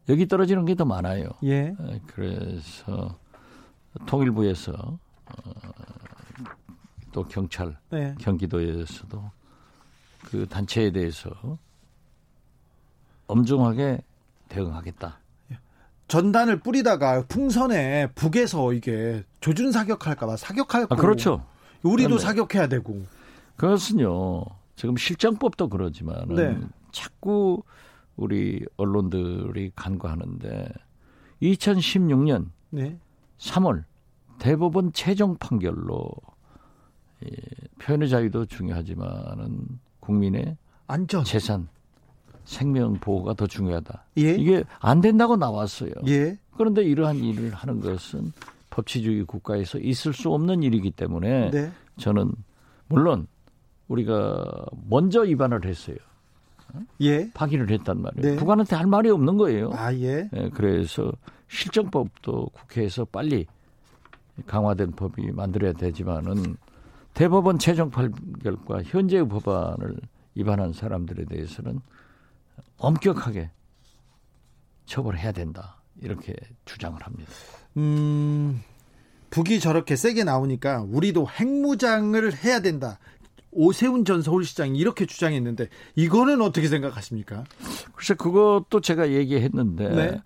여기 떨어지는 게 더 많아요. 예. 에, 그래서 통일부에서 어, 또 경찰, 네. 경기도에서도 그 단체에 대해서 엄중하게 대응하겠다. 전단을 뿌리다가 풍선에 북에서 이게 조준 사격할까봐 사격할 거. 아, 그렇죠. 우리도 그런데- 사격해야 되고. 그것은요. 지금 실정법도 그러지만 네. 자꾸 우리 언론들이 간과하는데 2016년 네. 3월 대법원 최종 판결로 예, 표현의 자유도 중요하지만은 국민의 안전. 재산, 생명 보호가 더 중요하다. 예. 이게 안 된다고 나왔어요. 예. 그런데 이러한 일을 하는 것은 법치주의 국가에서 있을 수 없는 일이기 때문에 네. 저는 물론 우리가 먼저 위반을 했어요. 예. 파기를 했단 말이에요. 네. 북한한테 할 말이 없는 거예요. 아, 예. 예, 그래서 실정법도 국회에서 빨리 강화된 법이 만들어야 되지만은 대법원 최종 판결과 현재의 법안을 위반한 사람들에 대해서는 엄격하게 처벌해야 된다. 이렇게 주장을 합니다. 음, 북이 저렇게 세게 나오니까 우리도 핵무장을 해야 된다. 오세훈 전 서울시장이 이렇게 주장했는데 이거는 어떻게 생각하십니까? 글쎄 그것도 제가 얘기했는데 네.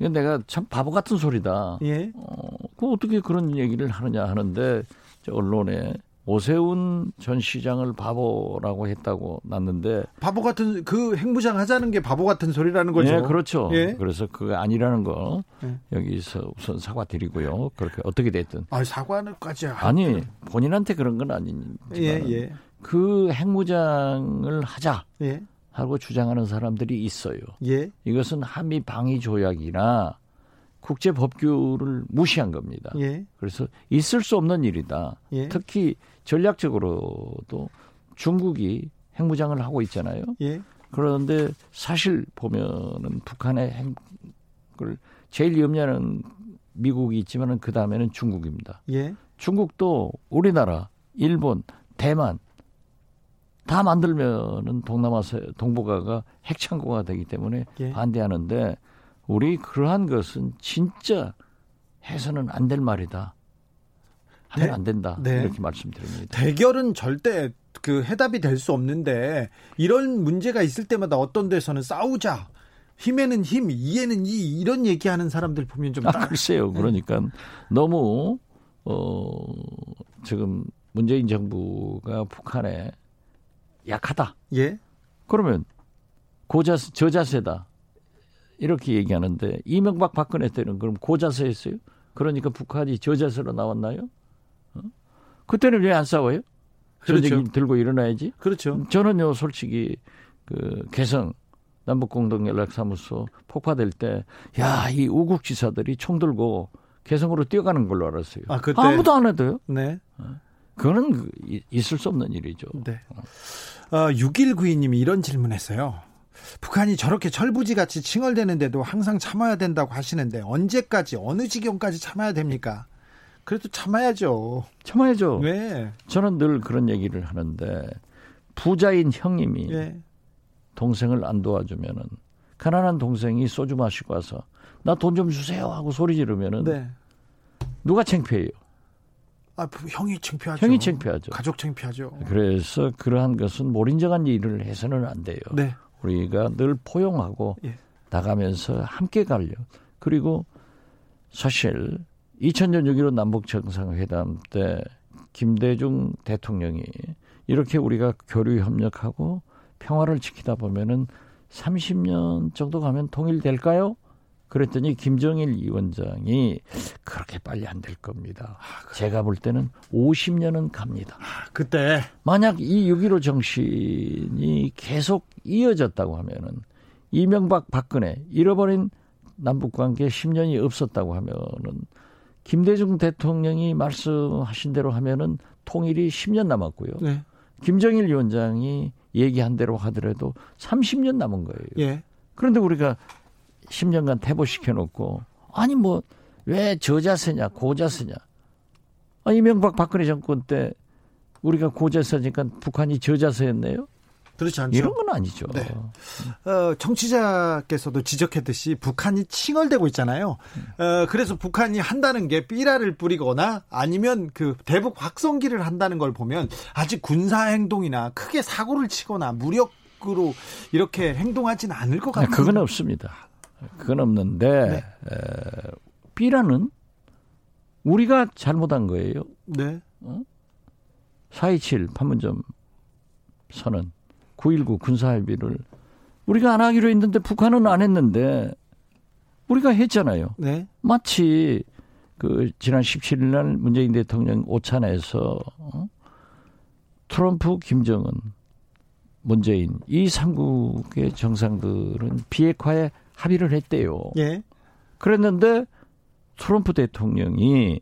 이건 내가 참 바보 같은 소리다. 예. 어, 그 어떻게 그런 얘기를 하느냐 하는데 저 언론에 오세훈 전 시장을 바보라고 했다고 났는데 바보 같은 그 핵무장 하자는 게 바보 같은 소리라는 거죠. 예, 그렇죠. 예. 그래서 그거 아니라는 거 예. 여기서 우선 사과드리고요. 그렇게 어떻게 됐든 아, 사과는까지 아니 본인한테 그런 건 아니지만 예, 예. 그 핵무장을 하자 예. 하고 주장하는 사람들이 있어요. 예. 이것은 한미 방위 조약이나 국제 법규를 무시한 겁니다. 예. 그래서 있을 수 없는 일이다. 예. 특히 전략적으로도 중국이 핵무장을 하고 있잖아요. 예. 그런데 사실 보면은 북한의 핵을 제일 염려하는 미국이 있지만은 그 다음에는 중국입니다. 예. 중국도 우리나라, 일본, 대만 다 만들면은 동남아서 동북아가 핵 창고가 되기 때문에 예. 반대하는데 우리 그러한 것은 진짜 해서는 안 될 말이다. 하면 네. 안 된다. 네. 이렇게 말씀드립니다. 대결은 절대 그 해답이 될 수 없는데 이런 문제가 있을 때마다 어떤 데서는 싸우자. 힘에는 힘, 이에는 이 이런 얘기하는 사람들 보면 좀 아, 따... 글쎄요. 그러니까 너무 어 지금 문재인 정부가 북한에 약하다. 예. 그러면 고자 저자세다. 이렇게 얘기하는데 이명박 박근혜 때는 그럼 고자세였어요? 그러니까 북한이 저자세로 나왔나요? 어? 그때는 왜 안 싸워요? 그렇죠. 전쟁이 들고 일어나야지. 그렇죠. 저는요 솔직히 그 개성 남북공동연락사무소 폭파될 때 야 이 우국 지사들이 총 들고 개성으로 뛰어가는 걸로 알았어요. 아, 그때? 아무도 안 해도요. 네. 그거는 그 이- 있을 수 없는 일이죠. 네. 어, 6192님이 이런 질문했어요. 북한이 저렇게 철부지 같이 칭얼대는데도 항상 참아야 된다고 하시는데 언제까지 어느 지경까지 참아야 됩니까? 그래도 참아야죠. 참아야죠. 왜? 저는 늘 그런 얘기를 하는데 부자인 형님이 예. 동생을 안 도와주면은 가난한 동생이 소주 마시고 와서 나 돈 좀 주세요 하고 소리 지르면은 네. 누가 창피해요? 아, 부- 형이 창피하죠. 형이 창피하죠. 가족 창피하죠. 그래서 그러한 것은 몰인정한 일을 해서는 안 돼요. 네. 우리가 늘 포용하고 예. 나가면서 함께 가려. 그리고 사실 2000년 6.15 남북 정상회담 때 김대중 대통령이 이렇게 우리가 교류 협력하고 평화를 지키다 보면은 30년 정도 가면 통일될까요? 그랬더니 김정일 위원장이 그렇게 빨리 안 될 겁니다. 제가 볼 때는 50년은 갑니다. 그때 만약 이 6.15 정신이 계속 이어졌다고 하면은 이명박 박근혜 잃어버린 남북 관계 10년이 없었다고 하면은 김대중 대통령이 말씀하신 대로 하면은 통일이 10년 남았고요. 네. 김정일 위원장이 얘기한 대로 하더라도 30년 남은 거예요. 예. 그런데 우리가 10년간 퇴보시켜 놓고 아니 뭐 왜 저자세냐 고자세냐 아, 이명박 박근혜 정권 때 우리가 고자세니까 북한이 저자세였네요 그렇지 않죠. 이런 건 아니죠 네. 어, 청취자께서도 지적했듯이 북한이 칭얼대고 있잖아요. 어, 그래서 북한이 한다는 게 삐라를 뿌리거나 아니면 그 대북 확성기를 한다는 걸 보면 아직 군사 행동이나 크게 사고를 치거나 무력으로 이렇게 행동하지는 않을 것 아, 같아요. 그건 없습니다 그건 없는데 네. 에, B라는 우리가 잘못한 거예요 네. 4.27 판문점 선언 9.19 군사합의를 우리가 안 하기로 했는데 북한은 안 했는데 우리가 했잖아요. 네. 마치 그 지난 17일 날 문재인 대통령 오찬에서 어? 트럼프, 김정은, 문재인 이 삼국의 정상들은 비핵화에 합의를 했대요. 예. 그랬는데 트럼프 대통령이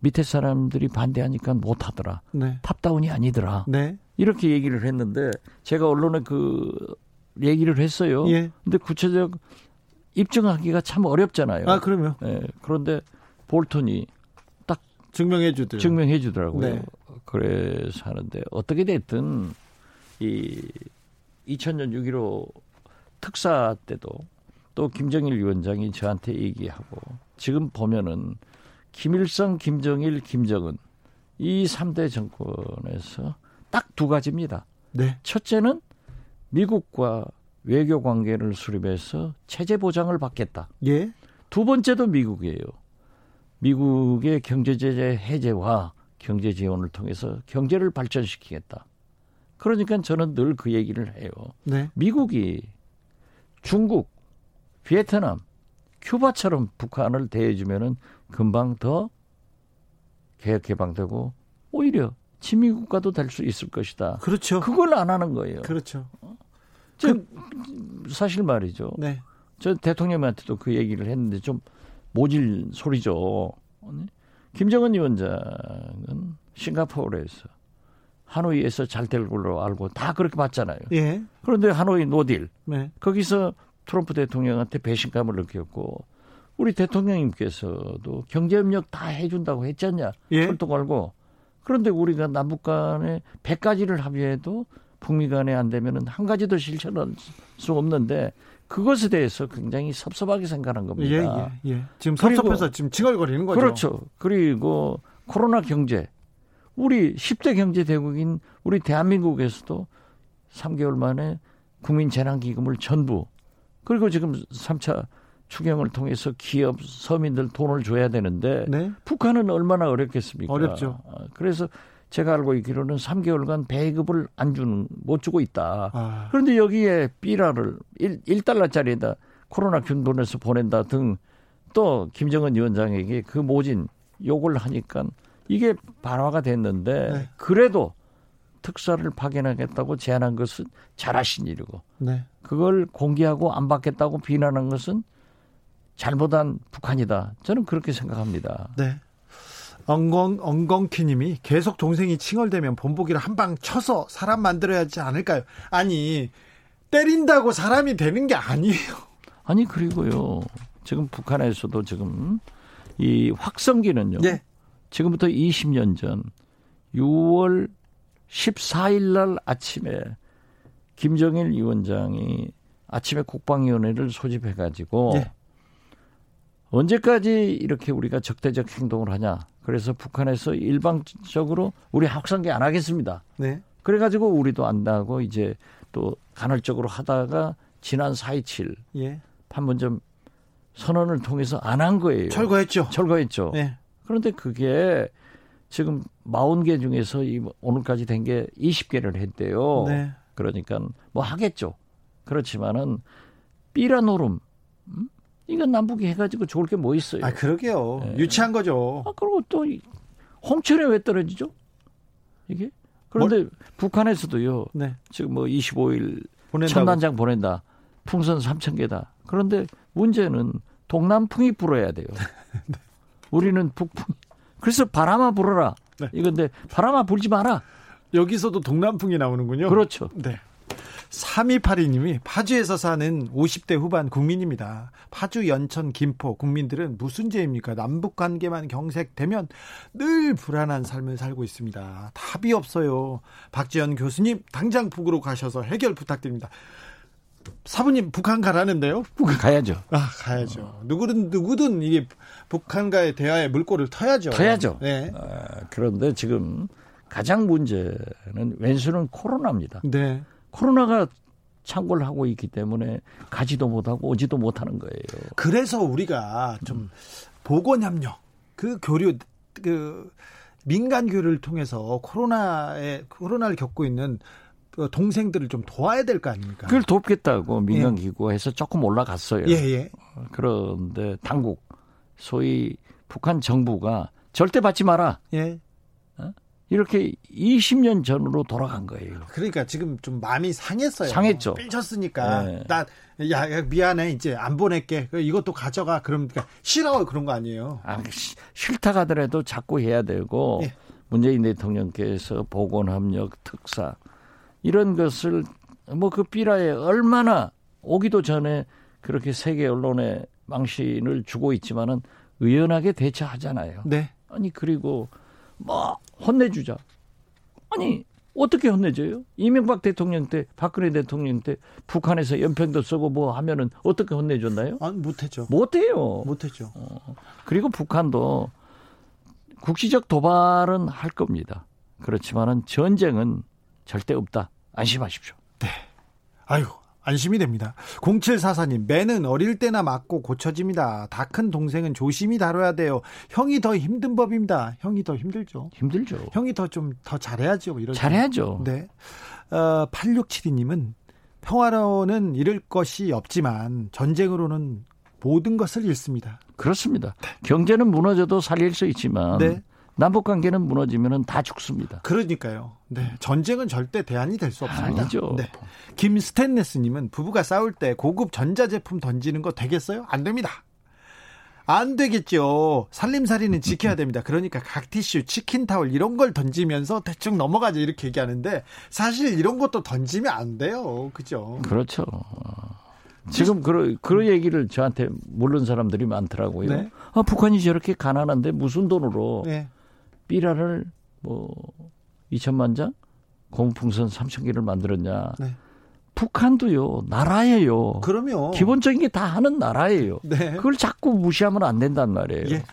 밑에 사람들이 반대하니까 못하더라. 네. 탑다운이 아니더라. 네. 이렇게 얘기를 했는데 제가 언론에 그 얘기를 했어요. 예. 근데 구체적 입증하기가 참 어렵잖아요. 아, 그러면 예, 그런데 볼턴이 증명해 주더라고요. 증명해 주더라고요. 네. 그래서 하는데 어떻게 됐든 이 2000년 6.15 특사 때도 또 김정일 위원장이 저한테 얘기하고 지금 보면은 김일성, 김정일, 김정은 이 3대 정권에서 딱 두 가지입니다. 네. 첫째는 미국과 외교 관계를 수립해서 체제 보장을 받겠다. 예. 두 번째도 미국이에요. 미국의 경제 제재 해제와 경제 지원을 통해서 경제를 발전시키겠다. 그러니까 저는 늘 그 얘기를 해요. 네. 미국이 중국, 베트남, 큐바처럼 북한을 대해주면은 금방 더 개혁 개방되고 오히려 친미 국가도 될 수 있을 것이다. 그렇죠. 그걸 안 하는 거예요. 그렇죠. 저, 사실 말이죠. 네. 저 대통령한테도 그 얘기를 했는데 좀 모질 소리죠. 네? 김정은 위원장은 싱가포르에서 하노이에서 잘 될 걸로 알고 다 그렇게 봤잖아요. 예. 그런데 하노이 노딜 네. 거기서 트럼프 대통령한테 배신감을 느꼈고 우리 대통령님께서도 경제협력 다 해준다고 했잖냐 예. 철도 걸고 그런데 우리가 남북 간에 100가지를 합의해도 북미 간에 안 되면은 한 가지도 실천할 수 없는데 그것에 대해서 굉장히 섭섭하게 생각한 겁니다. 예, 예, 예. 지금 섭섭해서 지금 칭얼거리는 거죠. 그렇죠. 그리고 코로나 경제. 우리 10대 경제 대국인 우리 대한민국에서도 3개월 만에 국민 재난 기금을 전부 그리고 지금 3차 추경을 통해서 기업 서민들 돈을 줘야 되는데 네. 북한은 얼마나 어렵겠습니까? 어렵죠. 아, 그래서 제가 알고 있기로는 3개월간 배급을 안 주는 못 주고 있다. 아, 그런데 여기에 삐라를 1, 1달러짜리에다 코로나 균 보내서 보낸다 등 또 김정은 위원장에게 그 모진 욕을 하니까 이게 반화가 됐는데 네. 그래도 특사를 파견하겠다고 제안한 것은 잘하신 일이고 네. 그걸 공개하고 안 받겠다고 비난한 것은 잘못한 북한이다. 저는 그렇게 생각합니다. 네. 엉겅 엉겅키님이 계속 동생이 칭얼대면 본보기를 한 방 쳐서 사람 만들어야 하지 않을까요? 아니 때린다고 사람이 되는 게 아니에요. 아니 그리고요. 지금 북한에서도 지금 이 확성기는요. 예. 지금부터 20년 전 6월 14일 날 아침에 김정일 위원장이 아침에 국방위원회를 소집해 가지고 예. 언제까지 이렇게 우리가 적대적 행동을 하냐. 그래서 북한에서 일방적으로 우리 확성기 안 하겠습니다. 네. 그래가지고 우리도 안다고 이제 또 간헐적으로 하다가 지난 4.27 예. 판문점 선언을 통해서 안 한 거예요. 철거했죠. 철거했죠. 네. 그런데 그게 지금 40개 중에서 이 오늘까지 된 게 20개를 했대요. 네. 그러니까 뭐 하겠죠. 그렇지만은 삐라 노름. 음? 이건 남북이 해가지고 좋을 게 뭐 있어요. 아 그러게요. 네. 유치한 거죠. 아, 그리고 또 이- 홍천에 왜 떨어지죠? 이게? 그런데 북한에서도요. 네. 지금 뭐 25일 보낸다고. 천단장 보낸다. 풍선 3천 개다. 그런데 문제는 동남풍이 불어야 돼요. 우리는 북풍. 그래서 바람아 불어라. 네. 이건데 바람아 불지 마라. 여기서도 동남풍이 나오는군요. 그렇죠. 네. 3282님이 파주에서 사는 50대 후반 국민입니다. 파주, 연천, 김포 국민들은 무슨 죄입니까? 남북 관계만 경색되면 늘 불안한 삶을 살고 있습니다. 답이 없어요. 박지현 교수님 당장 북으로 가셔서 해결 부탁드립니다. 사부님 북한 가라는데요? 가야죠. 아 가야죠. 누구든 누구든 이게 북한과의 대화에 물꼬를 터야죠. 터야죠. 네. 아, 그런데 지금 가장 문제는 왼수는 코로나입니다. 네. 코로나가 창궐 하고 있기 때문에 가지도 못하고 오지도 못하는 거예요. 그래서 우리가 좀 보건 협력 그 교류 그 민간 교류를 통해서 코로나에 코로나를 겪고 있는 어, 동생들을 좀 도와야 될 거 아닙니까? 그걸 돕겠다고 민간 기구가 해서 조금 올라갔어요. 예, 예. 그런데 당국 소위 북한 정부가 절대 받지 마라. 예. 이렇게 20년 전으로 돌아간 거예요. 그러니까 지금 좀 마음이 상했어요. 상했죠. 삐쳤으니까 네. 나 야, 야, 미안해 이제 안 보낼게. 이것도 가져가. 그럼 그러니까 싫어 그런 거 아니에요. 아, 시- 싫다 하더라도 자꾸 해야 되고 예. 문재인 대통령께서 보건협력 특사 이런 것을 뭐 그 삐라에 얼마나 오기도 전에 그렇게 세계 언론에 망신을 주고 있지만은 의연하게 대처하잖아요. 네. 아니 그리고 뭐 혼내주자. 아니 어떻게 혼내줘요? 이명박 대통령 때, 박근혜 대통령 때 북한에서 연평도 쓰고 뭐 하면은 어떻게 혼내줬나요? 아, 못했죠. 못해요. 못했죠. 그리고 북한도 국시적 도발은 할 겁니다. 그렇지만은 전쟁은 절대 없다. 안심하십시오. 아유, 안심이 됩니다. 0744님, 매는 어릴 때나 맞고 고쳐집니다. 다 큰 동생은 조심히 다뤄야 돼요. 형이 더 힘든 법입니다. 형이 더 힘들죠. 힘들죠. 형이 더 좀더 잘해야죠. 이런 잘해야죠. 네. 어, 8672님은 평화로는 잃을 것이 없지만 전쟁으로는 모든 것을 잃습니다. 그렇습니다. 경제는 무너져도 살릴 수 있지만 네. 남북 관계는 무너지면은 다 죽습니다. 그러니까요. 네. 전쟁은 절대 대안이 될 수 없습니다. 아니죠. 네. 김스탠레스님은 부부가 싸울 때 고급 전자제품 던지는 거 되겠어요? 안 됩니다. 안 되겠죠. 살림살이는 지켜야 됩니다. 그러니까 각티슈, 치킨타올 이런 걸 던지면서 대충 넘어가자 이렇게 얘기하는데 사실 이런 것도 던지면 안 돼요. 그죠? 그렇죠. 지금 그런 그런 얘기를 저한테 물은 사람들이 많더라고요. 네. 아, 북한이 저렇게 가난한데 무슨 돈으로 네. 삐라를 뭐 2천만 장 고무풍선 3천 개를 만들었냐. 네. 북한도요 나라예요. 그러면 기본적인 게 다 하는 나라예요. 네. 그걸 자꾸 무시하면 안 된단 말이에요. 예.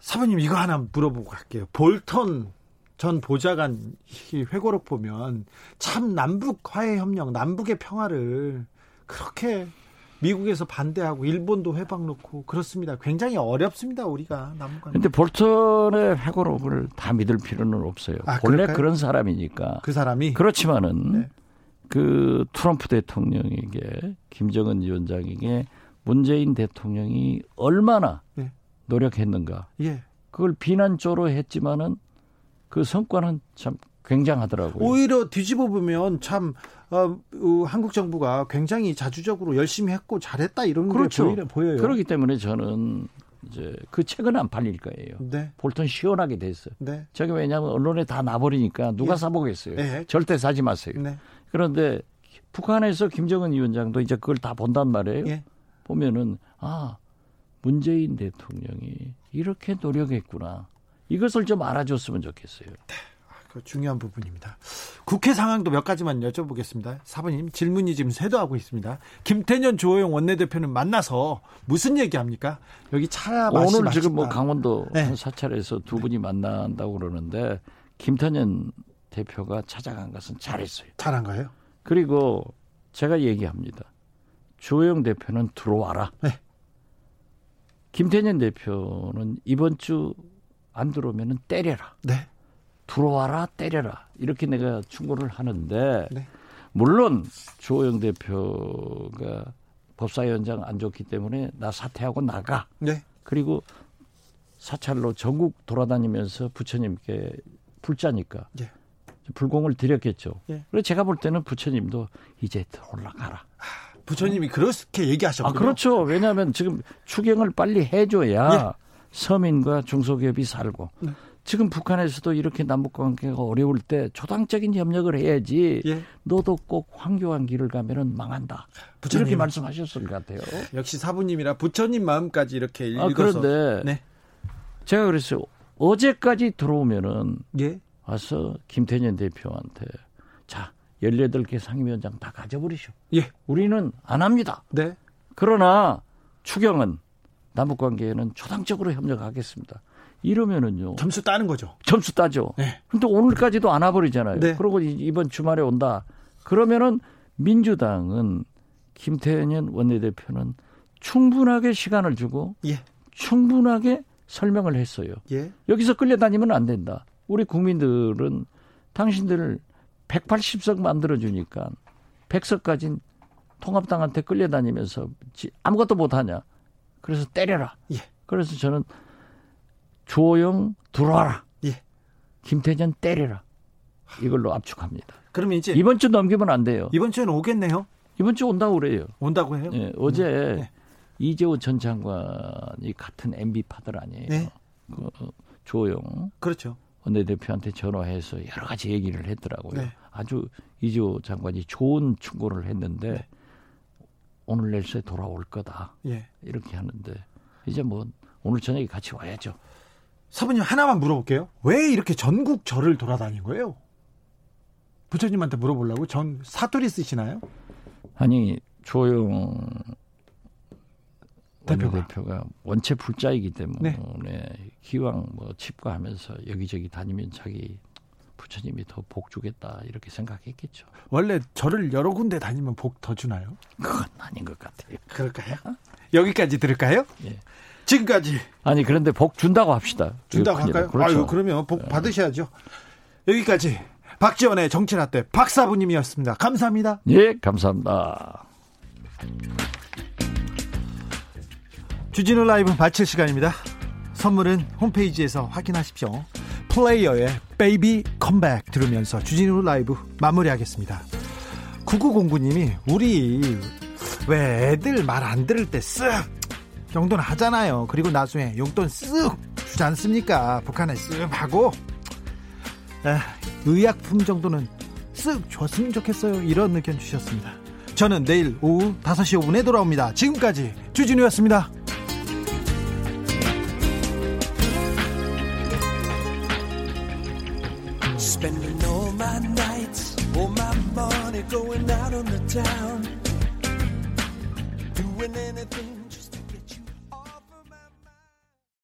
사부님 이거 하나 물어보고 갈게요. 볼턴 전 보좌관 이 회고록 보면 참 남북 화해 협력, 남북의 평화를 그렇게 미국에서 반대하고 일본도 회방 놓고 그렇습니다. 굉장히 어렵습니다. 우리가 남북 근데 볼턴의 회고록을 다 믿을 필요는 없어요. 아, 원래 그럴까요? 그런 사람이니까. 그 사람이 그렇지만은 네. 그 트럼프 대통령에게 김정은 위원장에게 문재인 대통령이 얼마나 네. 노력했는가. 예. 그걸 비난조로 했지만은 그 성과는 참 굉장하더라고요. 오히려 뒤집어 보면 참 어, 어, 한국 정부가 굉장히 자주적으로 열심히 했고 잘했다 이런 그렇죠. 게 보여요. 그렇기 때문에 저는 이제 그 책은 안 팔릴 거예요. 네. 볼턴 시원하게 됐어요. 네. 저게 왜냐하면 언론에 다 나버리니까 누가 예. 사보겠어요. 예. 절대 사지 마세요. 네. 그런데 북한에서 김정은 위원장도 이제 그걸 다 본단 말이에요. 예. 보면은 아 문재인 대통령이 이렇게 노력했구나. 이것을 좀 알아줬으면 좋겠어요. 그 중요한 부분입니다. 국회 상황도 몇 가지만 여쭤보겠습니다. 사부님 질문이 지금 쇄도하고 있습니다. 김태년 조호영 원내대표는 만나서 무슨 얘기합니까? 여기 차 맛이 오늘 맛있다. 지금 뭐 강원도 네. 한 사찰에서 두 분이 만난다고 그러는데 김태년 대표가 찾아간 것은 잘했어요. 잘한 거예요? 그리고 제가 얘기합니다. 조영 대표는 들어와라. 네. 김태년 대표는 이번 주 안 들어오면은 때려라. 네. 들어와라 때려라 이렇게 내가 충고를 하는데 네. 물론 주호영 대표가 법사위원장 안 좋기 때문에 나 사퇴하고 나가 네. 그리고 사찰로 전국 돌아다니면서 부처님께 불자니까 예. 불공을 드렸겠죠. 예. 그래서 제가 볼 때는 부처님도 이제 올라가라. 부처님이 그렇게 얘기하셨군요. 아 그렇죠. 왜냐하면 지금 추경을 빨리 해줘야 예. 서민과 중소기업이 살고 네. 지금 북한에서도 이렇게 남북 관계가 어려울 때 초당적인 협력을 해야지. 예. 너도 꼭 황교안 길을 가면은 망한다. 부처님. 이렇게 말씀하셨을 것 같아요. 역시 사부님이라 부처님 마음까지 이렇게 아, 읽어서 그런데 네. 제가 그랬어요. 어제까지 들어오면은 예. 와서 김태년 대표한테 자 18개 상임위원장 다 가져버리쇼. 예. 우리는 안 합니다. 네. 그러나 추경은 남북 관계에는 초당적으로 협력하겠습니다. 이러면은요 점수 따는 거죠. 점수 따죠. 네. 근데 오늘까지도 안 와버리잖아요. 네. 그리고 이- 이번 주말에 온다. 그러면은 민주당은 김태년 원내대표는 충분하게 시간을 주고 예. 충분하게 설명을 했어요. 예. 여기서 끌려다니면 안 된다. 우리 국민들은 당신들 180석 만들어주니까 100석까진 통합당한테 끌려다니면서 아무것도 못하냐. 그래서 때려라. 예. 그래서 저는 조영 들어와라. 예. 김태전 때려라. 이걸로 압축합니다. 그러면 이제 이번 주 넘기면 안 돼요. 이번 주에는 오겠네요. 이번 주 온다고 그래요. 온다고 해요? 예, 어제 네. 이재호 전 장관이 같은 MB 파들 아니에요. 네. 그 조영 그렇죠. 원내대표한테 전화해서 여러 가지 얘기를 했더라고요. 네. 아주 이재호 장관이 좋은 충고를 했는데 네. 오늘 내일새 돌아올 거다. 예. 이렇게 하는데 이제 뭐 오늘 저녁에 같이 와야죠. 사부님 하나만 물어볼게요. 왜 이렇게 전국 절을 돌아다닌 거예요? 부처님한테 물어보려고 전 사투리 쓰시나요? 아니 조영 대표가. 대표가 원체 불자이기 때문에 네. 기왕 뭐 칩과하면서 여기저기 다니면 자기 부처님이 더 복 주겠다 이렇게 생각했겠죠. 원래 절을 여러 군데 다니면 복 더 주나요? 그건 아닌 것 같아요. 그럴까요? 여기까지 들을까요? 예. 지금까지 아니 그런데 복 준다고 합시다. 준다고. 할까요? 그렇죠. 아유, 그러면 복 받으셔야죠. 여기까지 박지원의 정치라떼 박사부님이었습니다. 감사합니다. 예, 감사합니다. 주진우 라이브 마칠 시간입니다. 선물은 홈페이지에서 확인하십시오. 플레이어의 Baby Come Back 들으면서 주진우 라이브 마무리하겠습니다. 9909님이 우리 왜 애들 말 안 들을 때 쓱 정도는 하잖아요. 그리고 나중에 용돈 쓱 주지 않습니까? 북한에 쓱 하고 에, 의약품 정도는 쓱 줬으면 좋겠어요. 이런 의견 주셨습니다. 저는 내일 오후 5시 5분에 돌아옵니다. 지금까지 주진우였습니다. Doing anything